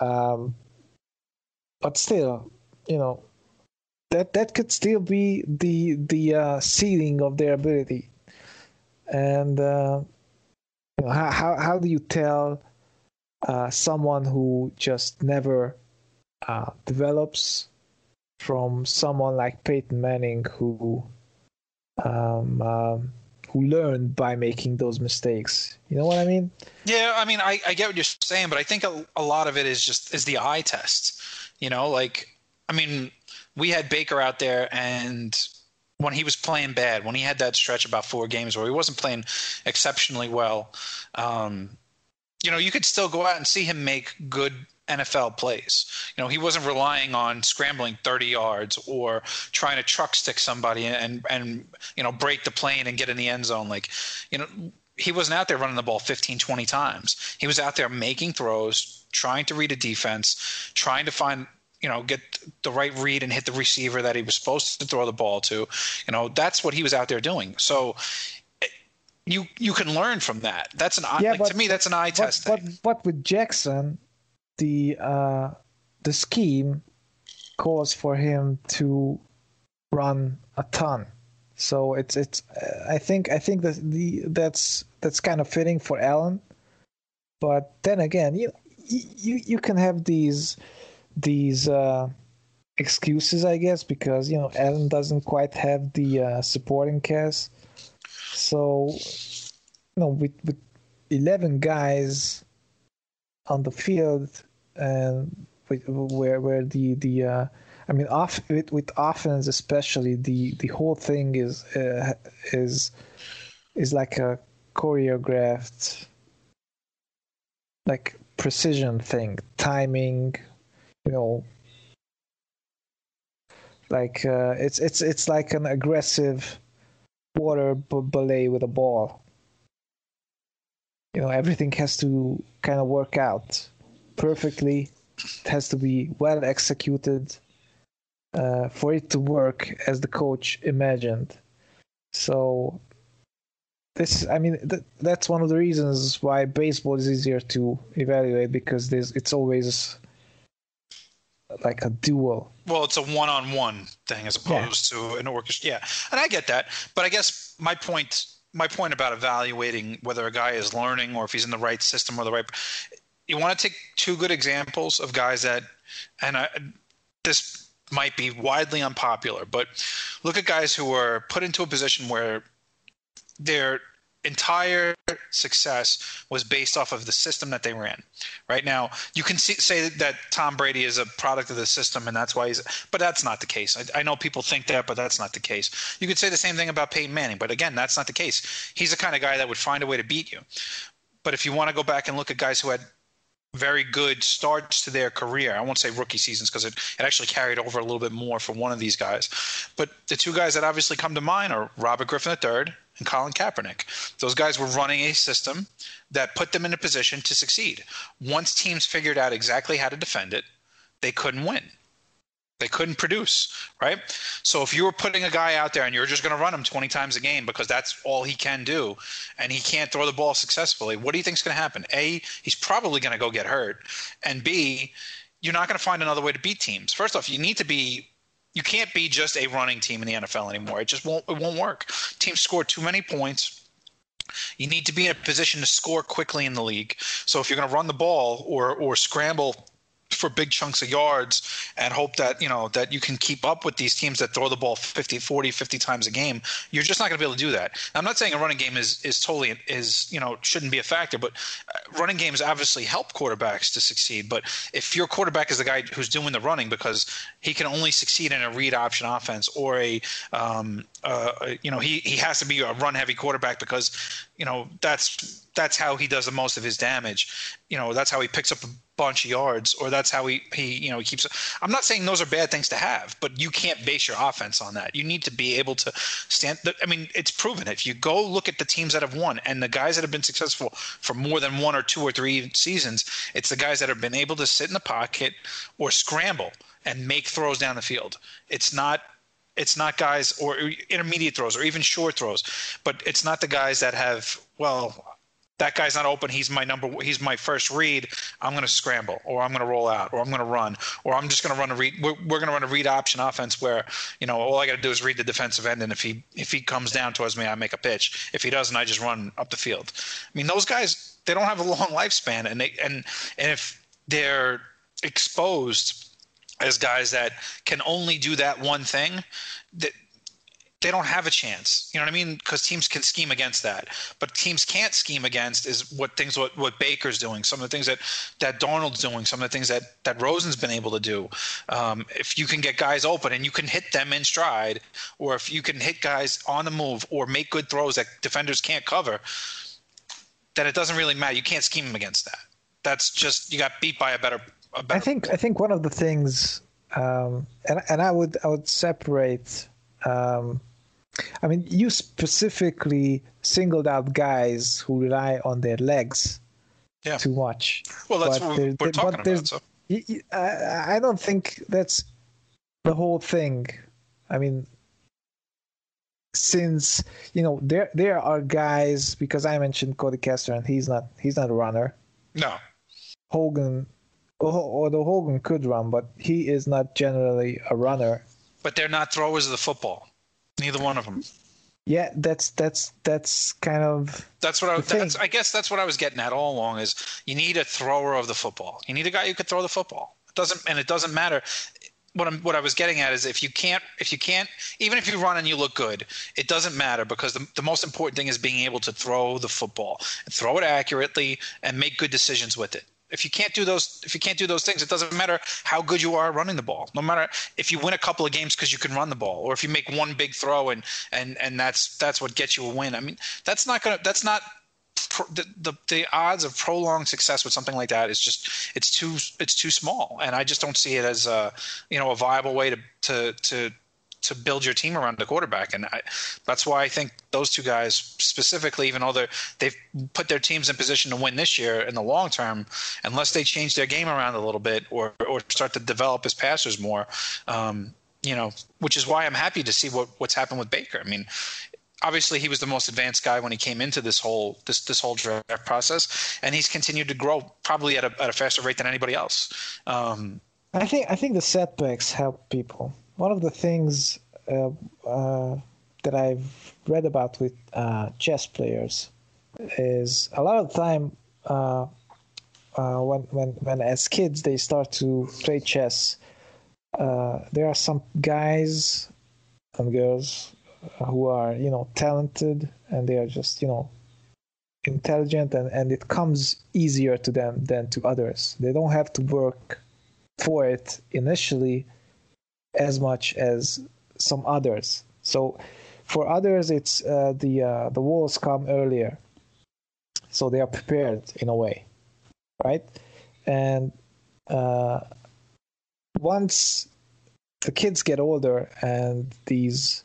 Um, but still, you know, that that could still be the the uh, ceiling of their ability. And uh, you know, how how how do you tell uh, someone who just never uh, develops from someone like Peyton Manning who um, um, who learned by making those mistakes. You know what I mean? Yeah, I mean, I, I get what you're saying, but I think a, a lot of it is just is the eye test. You know, like I mean, we had Baker out there, and when he was playing bad, when he had that stretch about four games where he wasn't playing exceptionally well, um, you know, you could still go out and see him make good NFL plays. You know, he wasn't relying on scrambling 30 yards or trying to truck stick somebody and and you know break the plane and get in the end zone. Like, you know, he wasn't out there running the ball 15, 20 times. He was out there making throws, trying to read a defense, trying to find you know get the right read and hit the receiver that he was supposed to throw the ball to. You know, that's what he was out there doing. So you you can learn from that. That's an eye, Yeah, like, but- to me that's an eye But, test but thing. but with Jackson, the uh, the scheme calls for him to run a ton. So it's it's uh, I think I think that the that's that's kind of fitting for Allen. But then again, you you you can have these these uh, excuses, I guess, because you know Allen doesn't quite have the uh, supporting cast. So you know with with eleven guys on the field and with, where where the the uh, I mean off with, with offense especially the the whole thing is uh, is is like a choreographed like precision thing timing you know like uh, it's it's it's like an aggressive water b- ballet with a ball. You know everything has to kind of work out perfectly. It has to be well executed uh, for it to work as the coach imagined. So this i mean th- that's one of the reasons why baseball is easier to evaluate because there's it's always like a duel Well, it's a one-on-one thing as opposed to an orchestra. Yeah, and I get that, but I guess my point, my point about evaluating whether a guy is learning or if he's in the right system or the right, you want to take two good examples of guys that, and I, this might be widely unpopular, but look at guys who were put into a position where their entire success was based off of the system that they ran. Right now, you can see, say that Tom Brady is a product of the system, and that's why he's. But that's not the case. I, I know people think that, but that's not the case. You could say the same thing about Peyton Manning, but again, that's not the case. He's the kind of guy that would find a way to beat you. But if you want to go back and look at guys who had very good starts to their career. I won't say rookie seasons because it, it actually carried over a little bit more for one of these guys. But the two guys that obviously come to mind are Robert Griffin III and Colin Kaepernick. Those guys were running a system that put them in a position to succeed. Once teams figured out exactly how to defend it, they couldn't win. They couldn't produce, right? So if you were putting a guy out there and you're just going to run him 20 times a game because that's all he can do and he can't throw the ball successfully, what do you think is going to happen? A, he's probably going to go get hurt. And B, you're not going to find another way to beat teams. First off, you need to be you can't be just a running team in the NFL anymore. It just won't it won't work. Teams score too many points. You need to be in a position to score quickly in the league. So if you're going to run the ball or or scramble for big chunks of yards and hope that you know that you can keep up with these teams that throw the ball 50 40 50 times a game you're just not going to be able to do that. I'm not saying a running game is is totally is you know shouldn't be a factor but uh, running games obviously help quarterbacks to succeed but if your quarterback is the guy who's doing the running because he can only succeed in a read option offense or a um, uh, you know he he has to be a run heavy quarterback because you know that's that's how he does the most of his damage. You know that's how he picks up a bunch of yards or that's how he he you know he keeps i'm not saying those are bad things to have but you can't base your offense on that. You need to be able to stand i mean it's proven. If you go look at the teams that have won and the guys that have been successful for more than one or two or three seasons it's the guys that have been able to sit in the pocket or scramble and make throws down the field. It's not it's not guys or intermediate throws or even short throws, but it's not the guys that have well that guy's not open. He's my number. He's my first read. I'm going to scramble, or I'm going to roll out, or I'm going to run, or I'm just going to run a read. We're, we're going to run a read option offense where you know all I got to do is read the defensive end, and if he if he comes down towards me, I make a pitch. If he doesn't, I just run up the field. I mean, those guys they don't have a long lifespan, and they and and if they're exposed as guys that can only do that one thing, that they don't have a chance. You know what I mean? Because teams can scheme against that, but teams can't scheme against is what things what, what Baker's doing, some of the things that that Darnold's doing, some of the things that that Rosen's been able to do. Um, if you can get guys open and you can hit them in stride, or if you can hit guys on the move or make good throws that defenders can't cover, then it doesn't really matter. You can't scheme them against that. That's just you got beat by a better. I think I think one of the things, um, and and I would I would separate. Um, I mean, you specifically singled out guys who rely on their legs Yeah. too much. Well, that's But what we're talking about. So. I I don't think that's the whole thing. I mean, since you know there there are guys because I mentioned Cody Kessler and he's not he's not a runner. No, Hogan, although Hogan could run, but he is not generally a runner. but they're not throwers of the football. Neither one of them. Yeah, that's that's that's kind of That's what I. That's, I guess that's what I was getting at all along. Is you need a thrower of the football. You need a guy who could throw the football. It doesn't, and it doesn't matter. What I'm, what I was getting at is if you can't, if you can't, even if you run and you look good, it doesn't matter because the, the most important thing is being able to throw the football and throw it accurately and make good decisions with it. If you can't do those, if you can't do those things, it doesn't matter how good you are running the ball. No matter if you win a couple of games because you can run the ball, or if you make one big throw and and and that's that's what gets you a win. I mean, that's not gonna, that's not the, the the odds of prolonged success with something like that is just it's too it's too small, and I just don't see it as a you know a viable way to to to to build your team around the quarterback, and I, that's why I think those two guys specifically, even though they they've put their teams in position to win this year in the long term, unless they change their game around a little bit or or start to develop as passers more. Um, you know, which is why I'm happy to see what, what's happened with Baker. I mean, obviously he was the most advanced guy when he came into this whole this this whole draft process, and he's continued to grow probably at a at a faster rate than anybody else. Um, I think I think the setbacks help people. One of the things uh, uh, that I've read about with uh, chess players is a lot of the time uh, uh, when when when as kids they start to play chess, there are some guys and girls who are you know talented and they are just you know intelligent and, and it comes easier to them than to others. They don't have to work for it initially as much as some others. So for others, it's uh, the uh, the walls come earlier, so they are prepared in a way, right? And uh, once the kids get older and these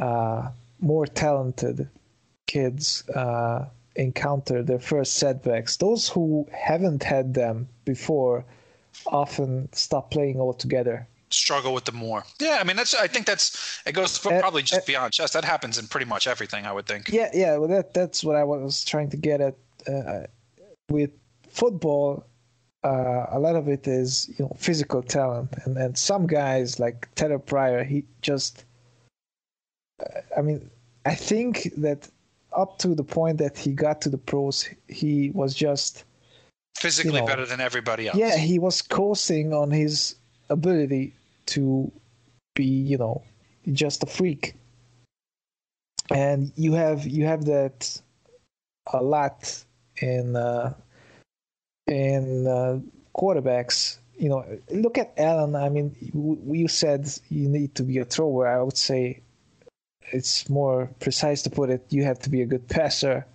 uh, more talented kids uh, encounter their first setbacks, those who haven't had them before often stop playing altogether. Struggle with them more. Yeah, I mean that's. I think that's. It goes probably just uh, beyond chess. That happens in pretty much everything. I would think. Yeah, yeah. Well, that that's what I was trying to get at. Uh, with football, uh, a lot of it is you know physical talent, and and some guys like Terrelle Pryor, he just. uh, I mean, I think that up to the point that he got to the pros, he was just Physically you know, better than everybody else. yeah, he was coasting on his ability to be, you know, just a freak. And you have you have that a lot in uh, in uh, quarterbacks. You know, look at Allen. I mean, you, said you need to be a thrower. I would say it's more precise to put it. You have to be a good passer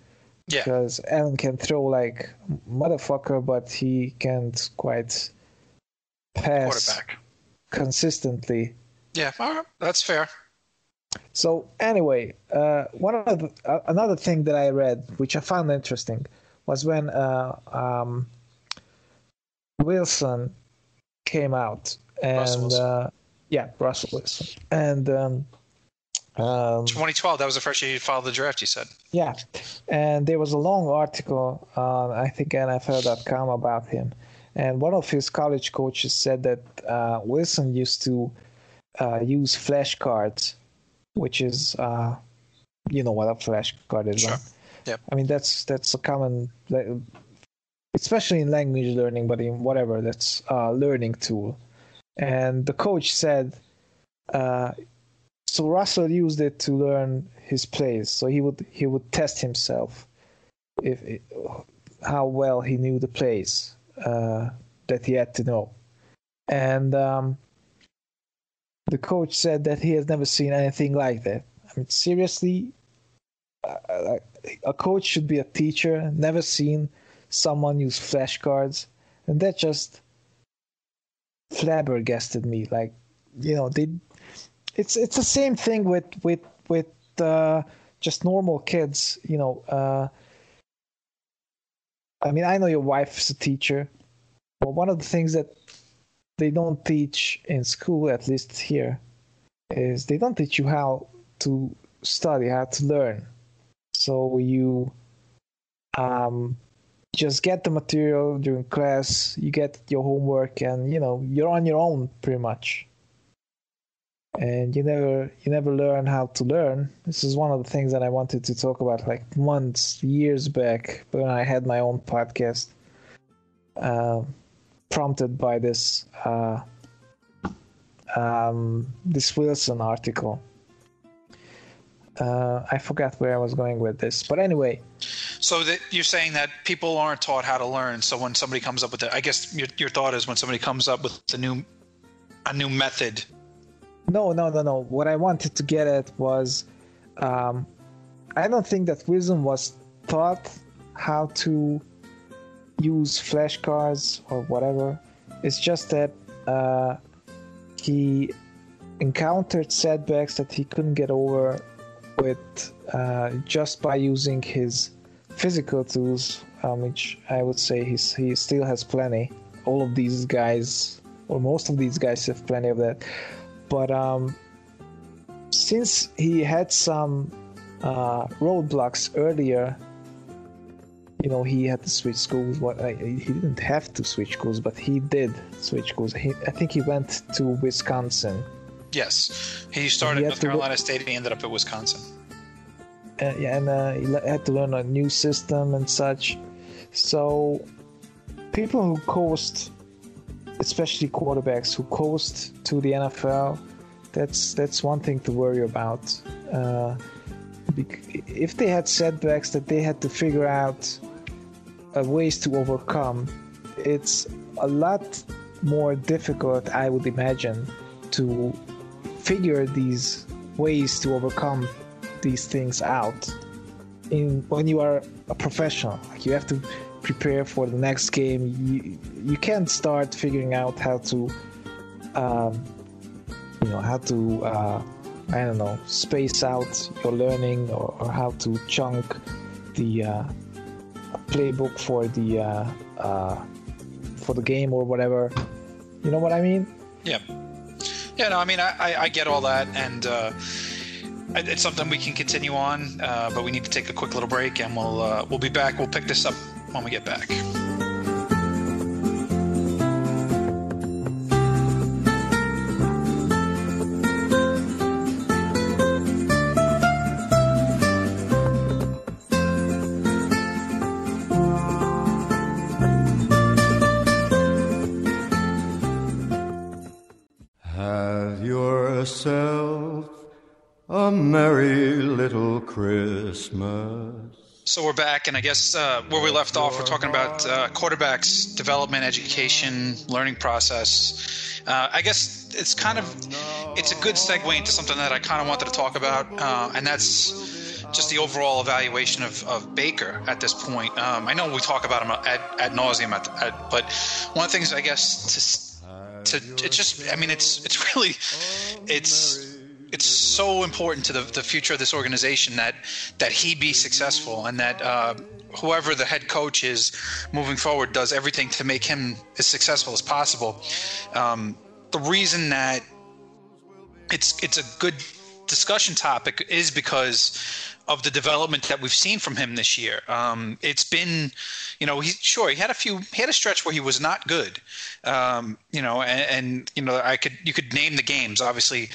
Yeah. because Allen can throw like motherfucker, but he can't quite pass Quarterback. Consistently. Yeah. All right. That's fair. So anyway, uh, one of the, uh, another thing that I read, which I found interesting, was when uh, um, Wilson came out and uh, yeah, Russell Wilson, and um, um, 2012. That was the first year you followed the draft. You said. yeah, and there was a long article on I think NFL.com about him, and one of his college coaches said that uh, Wilson used to uh, use flashcards, which is uh, you know what a flashcard is. Sure. right? Yep. I mean that's that's a common, especially in language learning, but in whatever that's a learning tool. And the coach said, uh, so Russell used it to learn his plays. So he would he would test himself if how well he knew the plays that he had to know. And um, the coach said that he has never seen anything like that. I mean, seriously, uh, a coach should be a teacher. Never seen someone use flashcards, and that just flabbergasted me. Like, you know, they. It's it's the same thing with with with uh, just normal kids. You know, uh, I mean, I know your wife's a teacher, but one of the things that they don't teach in school, at least here, is they don't teach you how to study, how to learn. So you um, just get the material during class, you get your homework, and you know you're on your own pretty much. And you never you never learn how to learn. This is one of the things that I wanted to talk about like months, years back when I had my own podcast. Uh, prompted by this uh, um, this Wilson article. Uh, I forgot where I was going with this, but anyway, So that you're saying that people aren't taught how to learn. So when somebody comes up with it, I guess your, your thought is when somebody comes up with a new a new method. No, no, no, no. What I wanted to get at was, um, I don't think that Wilson was taught how to use flashcards or whatever. It's just that uh, he encountered setbacks that he couldn't get over with uh, just by using his physical tools, um, which I would say he's, he still has plenty. All of these guys, or most of these guys, have plenty of that. But um, since he had some uh, roadblocks earlier, you know, he had to switch schools. What I, he didn't have to switch schools, but he did switch schools. He, I think he went to Wisconsin. Yes, he started He North to Carolina State and he ended up at Wisconsin. uh, yeah, and uh, he le- had to learn a new system and such. So, people who coast, especially quarterbacks who coast to the NFL, that's that's one thing to worry about. Uh, if they had setbacks that they had to figure out uh, ways to overcome, it's a lot more difficult, I would imagine, to figure these ways to overcome these things out in when you are a professional like you have to prepare for the next game you you can't start figuring out how to um, you know how to uh, I don't know space out your learning or, or how to chunk the uh, playbook for the uh, uh, for the game or whatever you know what I mean Yeah, yeah. No, I mean, I, I, I get all that, and uh, it's something we can continue on. Uh, but we need to take a quick little break, and we'll uh, we'll be back. We'll pick this up when we get back. Have yourself a merry little Christmas. So we're back, and I guess uh, where we left off, we're talking about uh, quarterbacks' development, education, learning process. Uh, I guess it's kind of it's a good segue into something that I kind of wanted to talk about, uh, and that's just the overall evaluation of, of Baker at this point. Um, I know we talk about him at, ad nauseum, at, at, but one of the things I guess to to it just I mean it's it's really it's it's so important to the, the future of this organization that that he be successful and that uh, whoever the head coach is moving forward does everything to make him as successful as possible. Um, the reason that it's it's a good discussion topic is because of the development that we've seen from him this year. Um, it's been, you know, he sure he had a few, he had a stretch where he was not good, um, you know, and, and, you know, I could you could name the games. Obviously,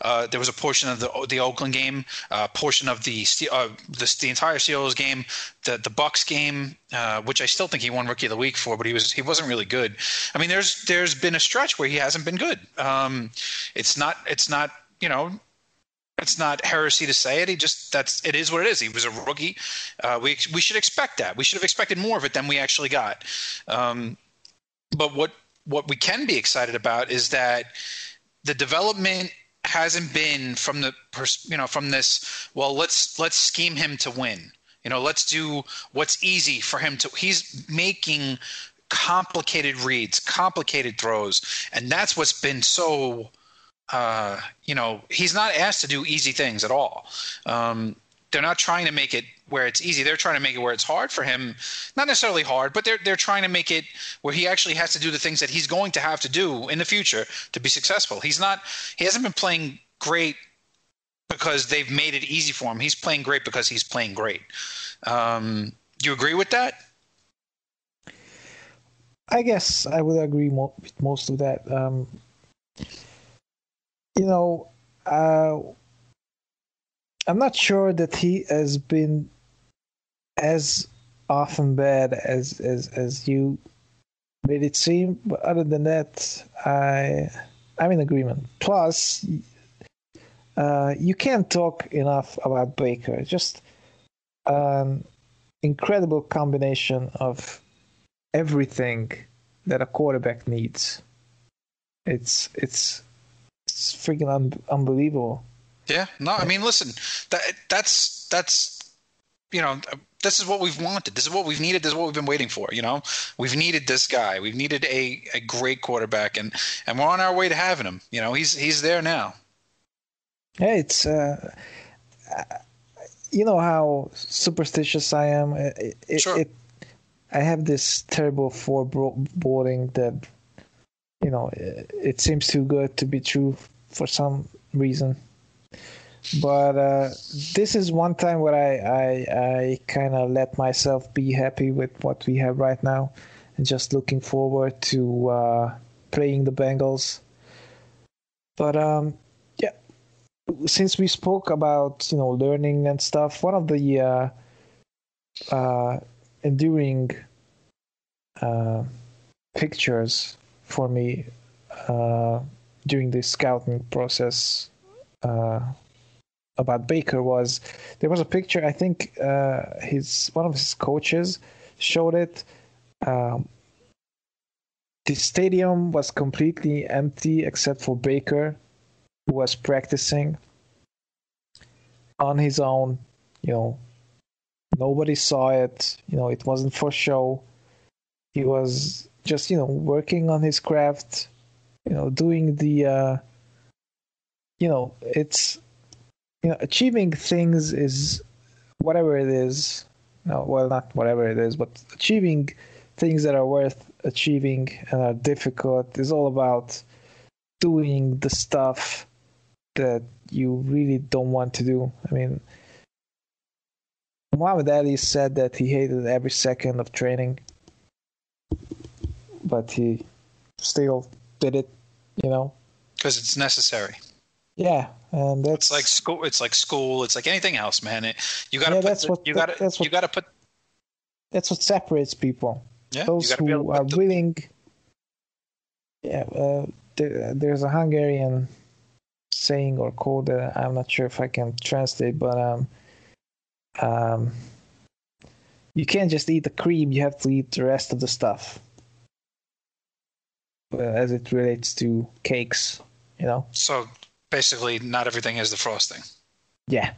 uh, there was a portion of the the Oakland game, uh, portion of the uh, the the entire Steelers game, the the Bucs game, uh, which I still think he won Rookie of the Week for, but he was he wasn't really good. I mean, there's there's been a stretch where he hasn't been good. Um, it's not it's not you know it's not heresy to say it. He just that's it is what it is. He was a rookie. Uh, we we should expect that. We should have expected more of it than we actually got. Um, but what what we can be excited about is that the development hasn't been from the you know from this. Well, let's let's scheme him to win. You know, let's do what's easy for him to. He's making complicated reads, complicated throws, and that's what's been so uh, you know, he's not asked to do easy things at all. Um, they're not trying to make it where it's easy. They're trying to make it where it's hard for him. Not necessarily hard, but they're they're trying to make it where he actually has to do the things that he's going to have to do in the future to be successful. He's not. He hasn't been playing great because they've made it easy for him. He's playing great because he's playing great. Um, do you agree with that? I guess I would agree with most of that. Um, you know, uh, I'm not sure that he has been as often bad as as as you made it seem. But other than that, I I'm in agreement. Plus, uh, you can't talk enough about Baker. Just an incredible combination of everything that a quarterback needs. It's it's it's freaking un- unbelievable. Yeah. No, I mean, listen, that that's that's you know, this is what we've wanted. This is what we've needed. This is what we've been waiting for. You know, we've needed this guy. We've needed a, a great quarterback, and and we're on our way to having him. You know, he's he's there now. Yeah, it's uh, you know how superstitious I am. It, it, Sure. it I have this terrible foreboding that you know it, it seems too good to be true for some reason. But uh, this is one time where I I, I kind of let myself be happy with what we have right now, and just looking forward to uh, playing the Bengals. But um, yeah, since we spoke about you know learning and stuff, one of the uh, uh, enduring uh, pictures for me uh, during the scouting process uh, about Baker was there was a picture. I think uh, his one of his coaches showed it. Um, the stadium was completely empty except for Baker, who was practicing on his own. You know, nobody saw it. You know, it wasn't for show. He was just you know working on his craft. You know, doing the. Uh, you know, it's you know achieving things is whatever it is. No, well, not whatever it is, but achieving things that are worth achieving and are difficult is all about doing the stuff that you really don't want to do. I mean, Muhammad Ali said that he hated every second of training, but he still did it, you know? because it's necessary. Yeah, and that's It's like school. It's like school. It's like anything else, man. It, you got to Yeah, put. that's the- what- you got to. that's what- You got to put. that's what separates people. Yeah. Those you got to be able who are the, willing. Yeah, uh, there, there's a Hungarian saying or quote that I'm not sure if I can translate, but um, um, you can't just eat the cream; you have to eat the rest of the stuff. Uh, as it relates to cakes, you know. So basically, not everything is the frosting. Yeah.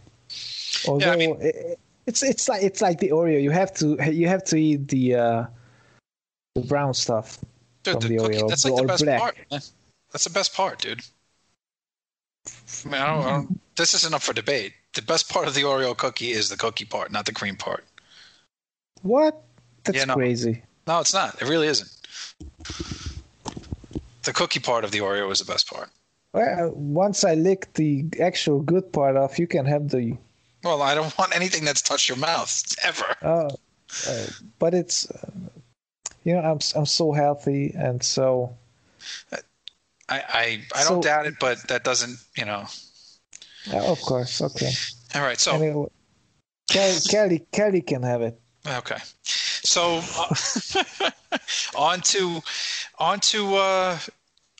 Although I mean- it, it's it's like it's like the Oreo. You have to you have to eat the uh, the brown stuff. Dude, From the the cookie, Oreo, that's like the best black. part. man. That's the best part, dude. I mean, I don't, I don't, this isn't up for debate. The best part of the Oreo cookie is the cookie part, not the cream part. What? That's Yeah, no. crazy. No, it's not. It really isn't. The cookie part of the Oreo is the best part. Well, once I lick the actual good part off, you can have the. Well, I don't want anything that's touched your mouth ever. Uh, uh, but it's, uh, you know, I'm I'm so healthy and so. I I, I So- don't doubt it, but that doesn't you know. Of course, okay. All right, so Anyway, Kelly, Kelly, Kelly can have it. Okay. So uh, on to on to uh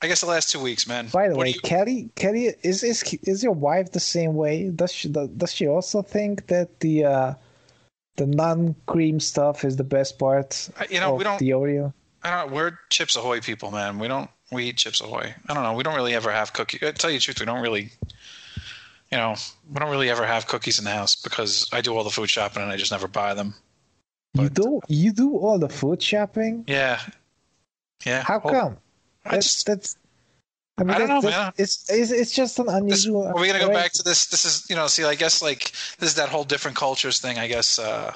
I guess the last two weeks, man. By the What way, you- Kelly, Kelly, is is is your wife the same way? Does she does she also think that the uh, the non-cream stuff is the best part Uh, you know, we don't- the Oreo? I don't know, we're Chips Ahoy people, man. We don't we eat Chips Ahoy. I don't know. We don't really ever have cookies. To tell you the truth, we don't really you know, we don't really ever have cookies in the house because I do all the food shopping and I just never buy them. You do you do all the food shopping? Yeah. Yeah. How Well, come? I That's just that's. I mean, I don't know, man. It's, it's it's just an this, unusual. are we gonna go way- back to this? This is you know, see, I guess like this is that whole different cultures thing. I guess. uh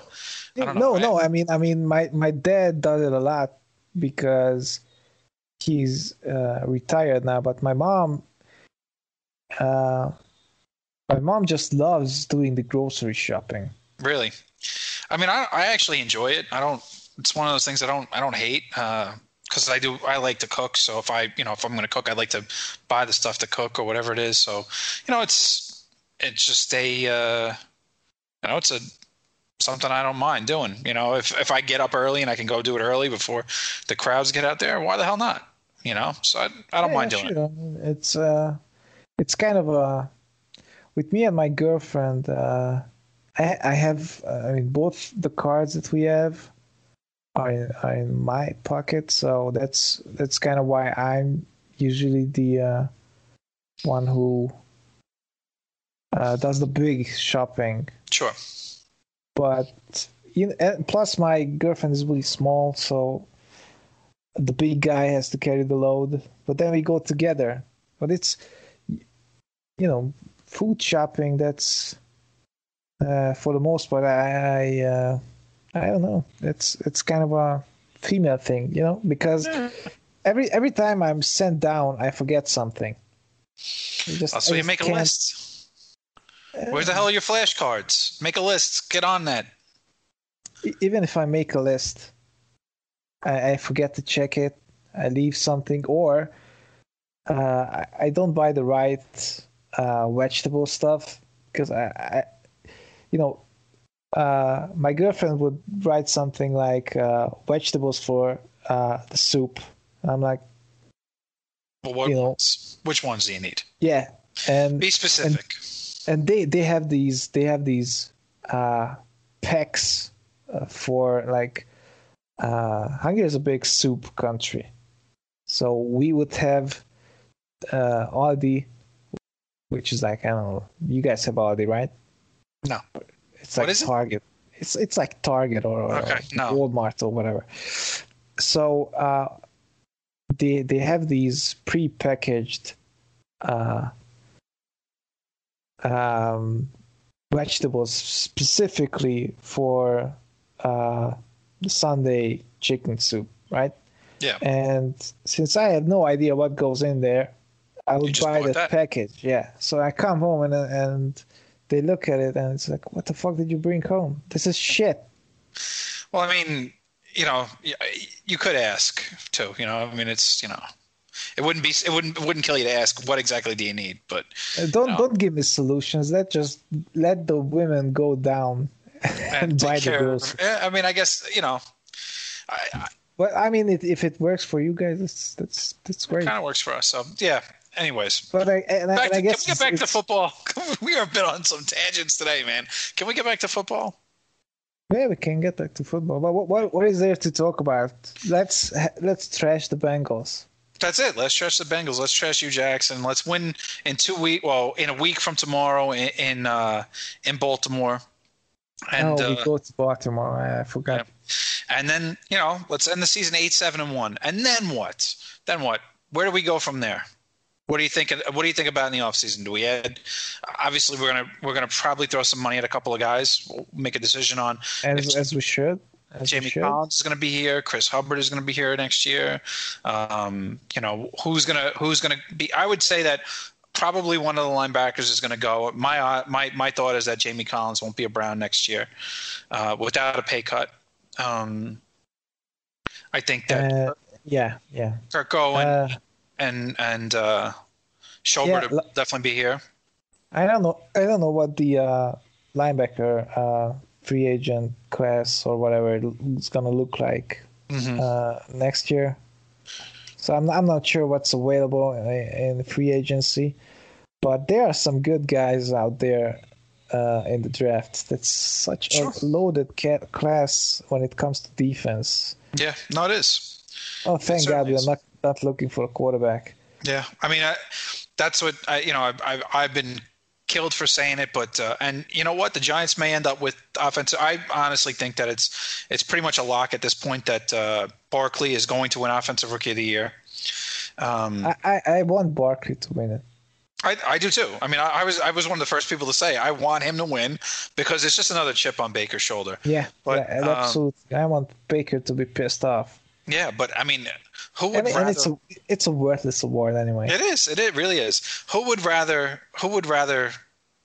I don't know. no, I- no. I mean, I mean, my my dad does it a lot because he's uh, retired now. But my mom, uh, my mom just loves doing the grocery shopping. Really, I mean, I I actually enjoy it. I don't. It's one of those things I don't I don't hate because I do I like to cook. So if I you know if I'm going to cook, I like to buy the stuff to cook or whatever it is. So you know, it's it's just a uh, you know it's a something I don't mind doing. You know, if if I get up early and I can go do it early before the crowds get out there, why the hell not? You know, so I I don't Yeah, mind doing it. sure. I mean, It's uh, it's kind of a with me and my girlfriend. Uh, I I have uh, I mean both the cards that we have are in, are in my pocket, so that's that's kind of why I'm usually the uh, one who uh, does the big shopping. Sure. But you know, and plus my girlfriend is really small, so the big guy has to carry the load. But then we go together. But it's you know food shopping. That's uh, for the most part. I I, uh, I don't know. It's it's kind of a female thing, you know, because every every time I'm sent down, I forget something. Just, Oh, so you make a list. Where the hell are your flashcards? Make a list. Get on that. Even if I make a list, I, I forget to check it. I leave something, or uh, I, I don't buy the right uh, vegetable stuff because I, you know, uh, my girlfriend would write something like uh, vegetables for uh, the soup. And I'm like, what You know- Which ones do you need? yeah, and Be specific. and they they have these they have these uh packs uh, for like uh hungary is a big soup country so we would have uh aldi which is like i don't know you guys have aldi right No. it's like is it? target it's it's like target or, or Okay, no. walmart or whatever so uh they they have these pre-packaged uh um, vegetables specifically for uh, the Sunday chicken soup, right? Yeah. And since I have no idea what goes in there, I would buy the that. package. Yeah. So I come home and and they look at it and it's like, what the fuck did you bring home? This is shit. Well, I mean, you know, you could ask too. You know, I mean, it's you know, it wouldn't be it wouldn't it wouldn't kill you to ask what exactly do you need, but Uh, Don't No. don't give me solutions. Let just let the women go down and, take buy the care-. Yeah, I mean, I guess you know, I, I, But I mean, it, if it works for you guys, that's that's that's great. kind of works for us. So yeah. Anyways, But I and, I- and to, I can we get back to football? we are a bit on some tangents today, man. Can we get back to football? Yeah, we can get back to football. But what, what what is there to talk about? Let's let's trash the Bengals. That's it. Let's trash the Bengals. Let's trash you, Jackson. Let's win in two week. Well, in a week from tomorrow in in, uh, in Baltimore, and oh, we uh, go to Baltimore. I forgot. and then you know let's end the season eight seven and one. And then what? Then what? Where do we go from there? What do you think? What do you think about in the offseason? Do we add? Obviously, we're gonna we're gonna probably throw some money at a couple of guys. We'll make a decision on As if- as we should. as Jamie should. Collins is going to be here. Chris Hubbard is going to be here next year. Um, you know who's going to who's to be. I would say that probably one of the linebackers is going to go. My my my thought is that Jamie Collins won't be a Brown next year uh, without a pay cut. Um, I think that Uh, yeah, yeah. Kirk Cohen Uh, and and uh, Schobert Yeah, will definitely be here. I don't know. I don't know what the uh, linebacker uh, free agent class or whatever it's gonna look like Mhm. uh, next year. So I'm I'm not sure what's available in, in free agency, but there are some good guys out there uh, in the draft. That's such Sure. a loaded ca- class when it comes to defense. Yeah, no, it is. Oh, thank God we're is. not not looking for a quarterback. Yeah, I mean, I, that's what I, you know. I've, I've I've been killed for saying it, but uh, and you know what, the Giants may end up with offensive. I honestly think that it's it's pretty much a lock at this point that uh, Barkley is going to win Offensive Rookie of the Year. Um, I, I, I want Barkley to win it. I, I do too. I mean, I, I was I was one of the first people to say I want him to win because it's just another chip on Baker's shoulder. Yeah, But, yeah, um, absolutely. I want Baker to be pissed off. Yeah, but I mean, who would And, rather? and it's a it's a worthless award anyway. It is. It, it really is. Who would rather? Who would rather?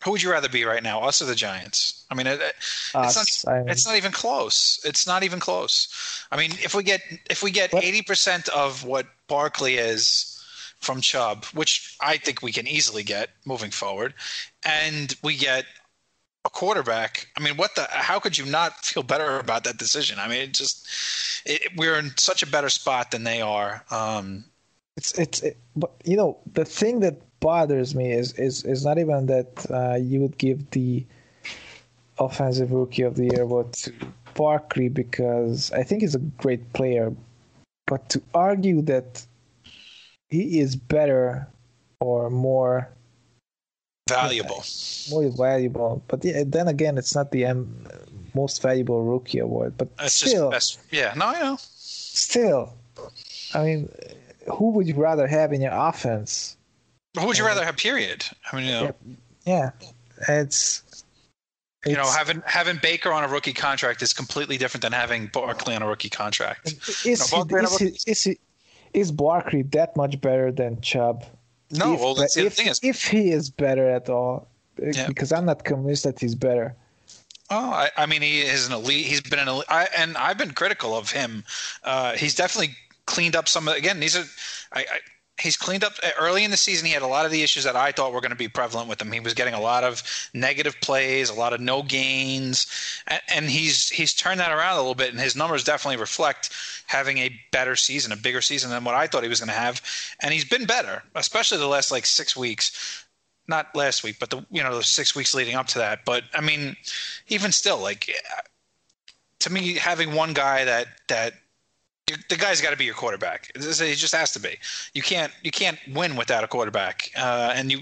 Who would you rather be right now, us or the Giants? I mean, it, it- it's not. I mean- it's not even close. It's not even close. I mean, if we get if we get eighty percent of what Barkley is from Chubb, which I think we can easily get moving forward, and we get a quarterback. I mean, what the? How could you not feel better about that decision? I mean, it just it, we're in such a better spot than they are. Um, It's it's it, but you know the thing that bothers me is is is not even that uh, you would give the offensive rookie of the year award to Barkley because I think he's a great player, but to argue that he is better or more valuable. more valuable, but yeah, then again, it's not the um, most valuable rookie award, but It's still. just best. Yeah, no, I know. still, I mean, who would you rather have in your offense? Who would you rather have? Period. I mean, you know, Yeah, it's, you know, having having Baker on a rookie contract is completely different than having Barkley on a rookie contract. is, no, he, Barkley and is, he, is he is Barkley that much better than Chubb? No, if, well, that's the if, thing is, if he is better at all, Yeah. because I'm not convinced that he's better. oh, I, I mean, he is an elite. He's been an elite, I, and I've been critical of him. Uh, he's definitely cleaned up some. Again, these are, I, I, he's cleaned up eh, early in the season. He had a lot of the issues that I thought were going to be prevalent with him. He was getting a lot of negative plays, a lot of no gains, and, he's he's turned that around a little bit. And his numbers definitely reflect having a better season, a bigger season than what I thought he was going to have. And he's been better, especially the last like six weeks. Not last week, but the you know the six weeks leading up to that. But I mean, even still, like eh, to me, having one guy that that the guy's got to be your quarterback. He just has to be. You can't you can't win without a quarterback. Uh, and you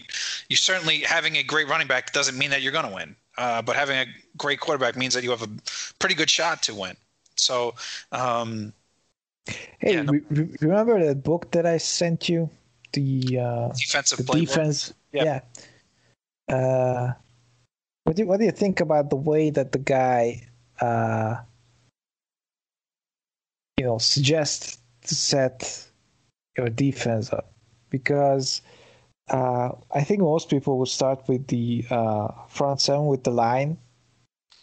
you certainly having a great running back doesn't mean that you're going to win. Uh, but having a great quarterback means that you have a pretty good shot to win. So um, Hey, Yeah, no- re- re- remember that book that I sent you? The uh, defensive the playbook. defense. Yeah. Yeah. Uh, what do you, what do you think about the way that the guy, uh, you know, suggest to set your defense up? Because uh, I think most people would start with the uh, front seven with the line,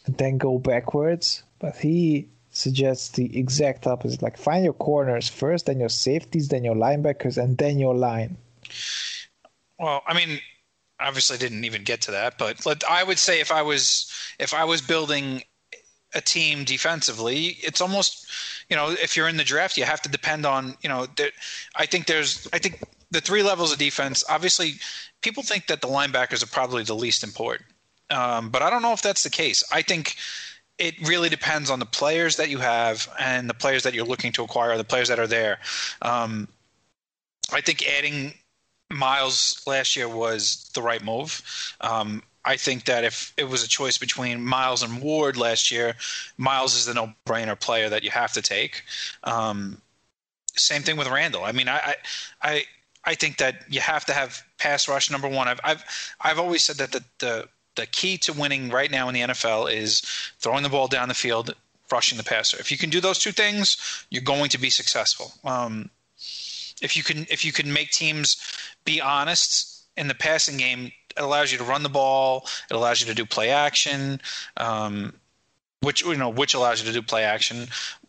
and then go backwards. But he suggests the exact opposite. Like find your corners first, then your safeties, then your linebackers, and then your line. Well, I mean, obviously I didn't even get to that, but I would say if I was if I was building a team defensively, it's almost you know if you're in the draft, you have to depend on you know. I think there's I think the three levels of defense. Obviously, people think that the linebackers are probably the least important, um, but I don't know if that's the case. I think it really depends on the players that you have and the players that you're looking to acquire, the players that are there. Um, I think adding Myles last year was the right move. Um, I think that if it was a choice between Myles and Ward last year, Myles is the no-brainer player that you have to take. Um, same thing with Randall. I mean, I, I, I, think that you have to have pass rush number one. I've, I've, I've always said that the, the, the key to winning right now in the NFL is throwing the ball down the field rushing the passer. If you can do those two things, you're going to be successful. Um, if you can if you can make teams be honest in the passing game, it allows you to run the ball. It allows you to do play action, um, which you know which allows you to do play action.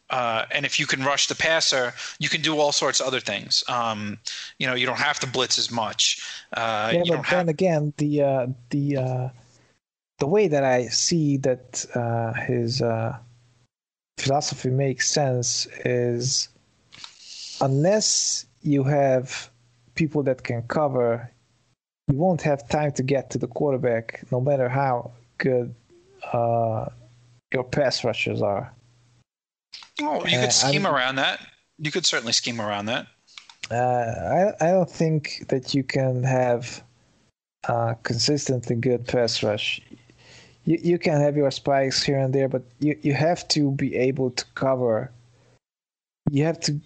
Uh, and if you can rush the passer, you can do all sorts of other things. Um, you know, you don't have to blitz as much. Uh, yeah, you but then have, again, the uh, the uh, the way that I see that uh, his uh, philosophy makes sense is unless you have people that can cover, you won't have time to get to the quarterback, no matter how good uh, your pass rushers are. oh, you uh, could scheme I'm- around that. You could certainly scheme around that. Uh, I I don't think that you can have uh, consistently good pass rush. You you can have your spikes here and there, but you, you have to be able to cover. You have to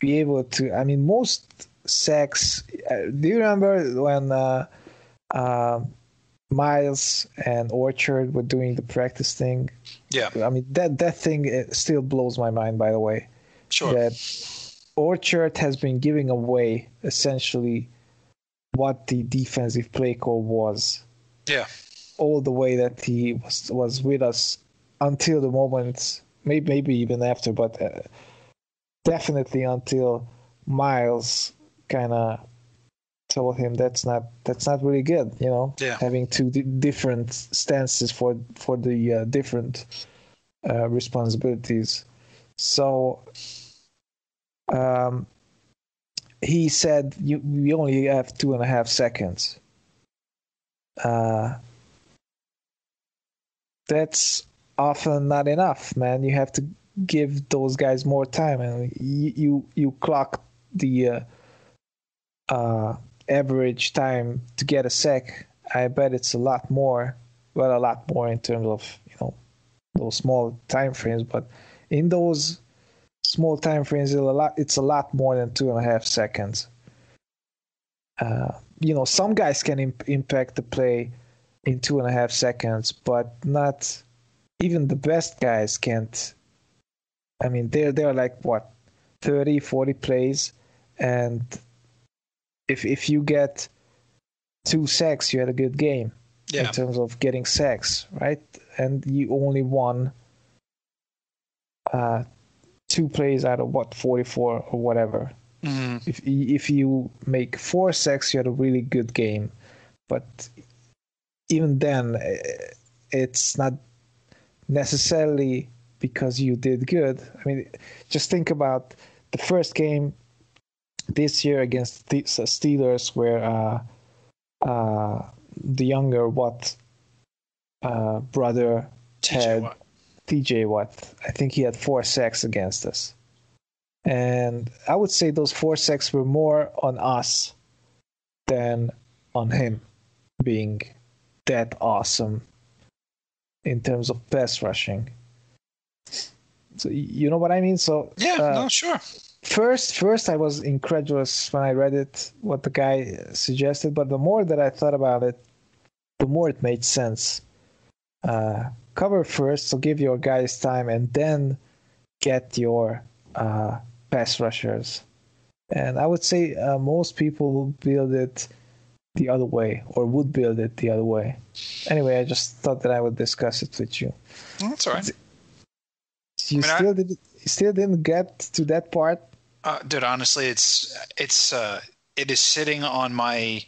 be able to. I mean, most sacks. Uh, do you remember when uh, uh, Myles and Orchard were doing the practice thing? Yeah, I mean that that thing still blows my mind. By the way sure. that Orchard has been giving away essentially what the defensive play call was Yeah, all the way that he was was with us until the moment, maybe maybe even after, but uh, definitely until Myles kind of told him that's not that's not really good, you know, Yeah. having two di- different stances for for the uh, different uh, responsibilities. So um, he said you we only have two and a half seconds. Uh, that's often not enough, man. You have to give those guys more time, and you you, you clock the uh, average time to get a sec. I bet it's a lot more. Well, a lot more in terms of you know those small time frames, but in those small time frames, it's a lot. It's a lot more than two and a half seconds. Uh, you know, some guys can imp- impact the play in two and a half seconds, but not even the best guys can't. I mean, they're they're like what 30, 40 plays, and if if you get two sacks, you had a good game yeah, in terms of getting sacks, right? And you only won uh, two plays out of what 44 or whatever. Mhm. If if you make four sacks, you had a really good game, but even then, eh, it's not necessarily because you did good. I mean, just think about the first game this year against the Steelers, where uh, uh, the younger Watt uh, brother TJ had Watt. TJ Watt. I think he had four sacks against us. And I would say those four sacks were more on us than on him being that awesome in terms of pass rushing. So you know what I mean? So Yeah, uh, no, sure. First first I was incredulous when I read it what the guy suggested, but the more that I thought about it, the more it made sense. Uh, cover first, so give your guys time, and then get your uh, pass rushers. And I would say uh, most people build it the other way, or would build it the other way. Anyway, I just thought that I would discuss it with you. That's all right. You mean, I- did, you still didn't get to that part. Uh, dude, honestly, it's it's uh, it is sitting on my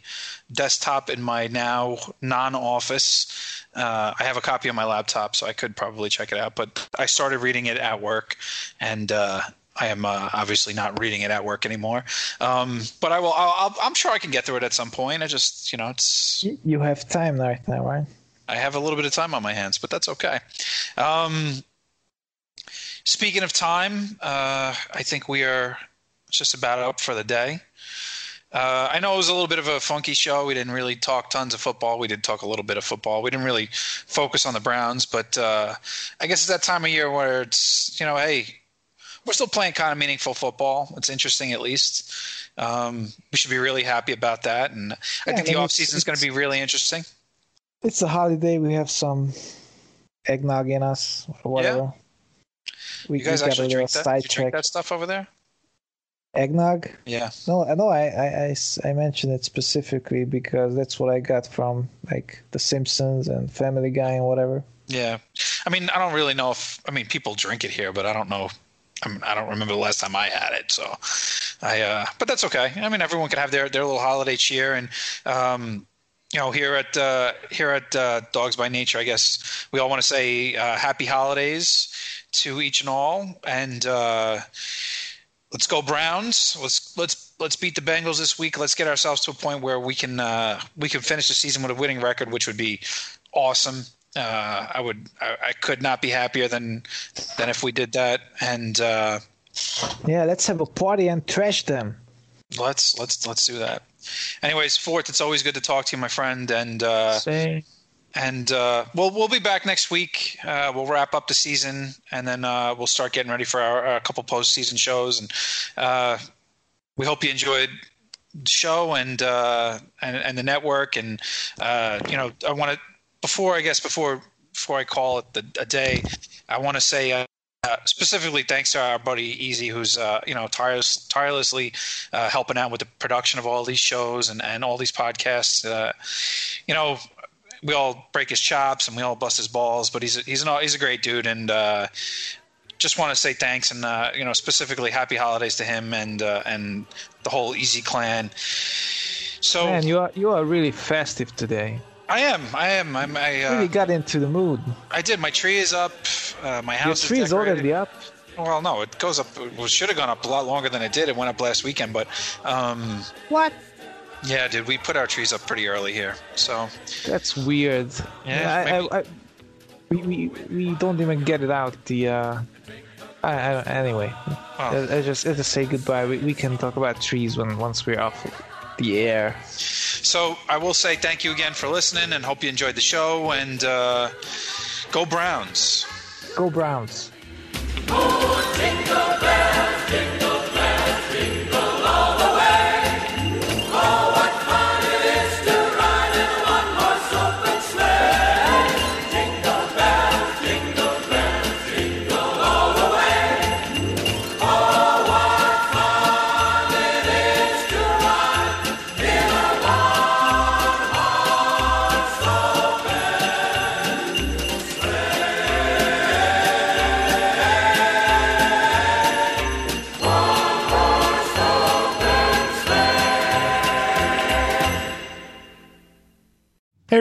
desktop in my now non-office. Uh, I have a copy on my laptop, so I could probably check it out. But I started reading it at work, and uh, I am uh, obviously not reading it at work anymore. Um, but I will. I'll, I'll, I'm sure I can get through it at some point. I just, you know, it's You- You have time right now, right? I have a little bit of time on my hands, but that's okay. Um, speaking of time, uh, I think we are just about up for the day. Uh, I know it was a little bit of a funky show. We didn't really talk tons of football. We did talk a little bit of football. We didn't really focus on the Browns, but uh, I guess it's that time of year where it's you know, hey, we're still playing kind of meaningful football. It's interesting, at least. Um, we should be really happy about that, and I think the I mean, off season is going to be really interesting. It's a holiday. We have some eggnog in us, or whatever. We, You guys we got a actually little drink that? Do you drink that stuff over there? Eggnog? Yeah. No, no, I know. I mentioned it specifically because that's what I got from like The Simpsons and Family Guy and whatever. Yeah, I mean, I don't really know if I mean people drink it here, but I don't know. I mean, I don't remember the last time I had it, so I. Uh, but that's okay. I mean, everyone can have their their little holiday cheer, and um, you know, here at uh, here at uh, Dawgs by Nature, I guess we all want to say uh, happy holidays to each and all, and uh, let's go Browns. Let's let's let's beat the Bengals this week. Let's get ourselves to a point where we can uh, we can finish the season with a winning record, which would be awesome. Uh, I would I, I could not be happier than than if we did that. And uh, Yeah, let's have a party and trash them. let's let's let's do that. Anyways, fourth, it's always good to talk to you, my friend, and uh, Say, and uh, we'll we'll be back next week. Uh, we'll wrap up the season, and then uh, we'll start getting ready for our, our couple postseason shows. And uh, we hope you enjoyed the show and uh, and and the network. And uh, you know, I want to before I guess before before I call it the, a day, I want to say. Uh, specifically, thanks to our buddy Easy, who's uh, you know tireless, tirelessly uh, helping out with the production of all these shows and, and all these podcasts. You know, we all break his chops and we all bust his balls, but he's a, he's an he's a great dude, and uh, just want to say thanks and uh, you know specifically happy holidays to him and uh, and the whole Easy Clan. So man, you are you are really festive today. I am, I am, I'm, I uh, Really got into the mood. I did. My tree is up. Uh, my house. Your tree is is decorated. already up. Well, no, it goes up. Well, should have gone up a lot longer than it did. It went up last weekend, but um, What? Yeah, dude, we put our trees up pretty early here. So That's weird. Yeah, I, maybe- I, I, we, we we don't even get it out. The uh, I, I, anyway, Oh. I, I just I just say goodbye. We, we can talk about trees when once we're off the air. So I will say thank you again for listening and hope you enjoyed the show. And uh, go Browns. Go Browns. Hey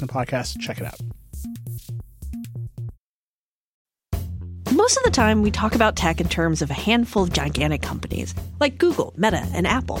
to podcasts. Check it out. Most of the time, we talk about tech in terms of a handful of gigantic companies like Google, Meta, and Apple.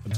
a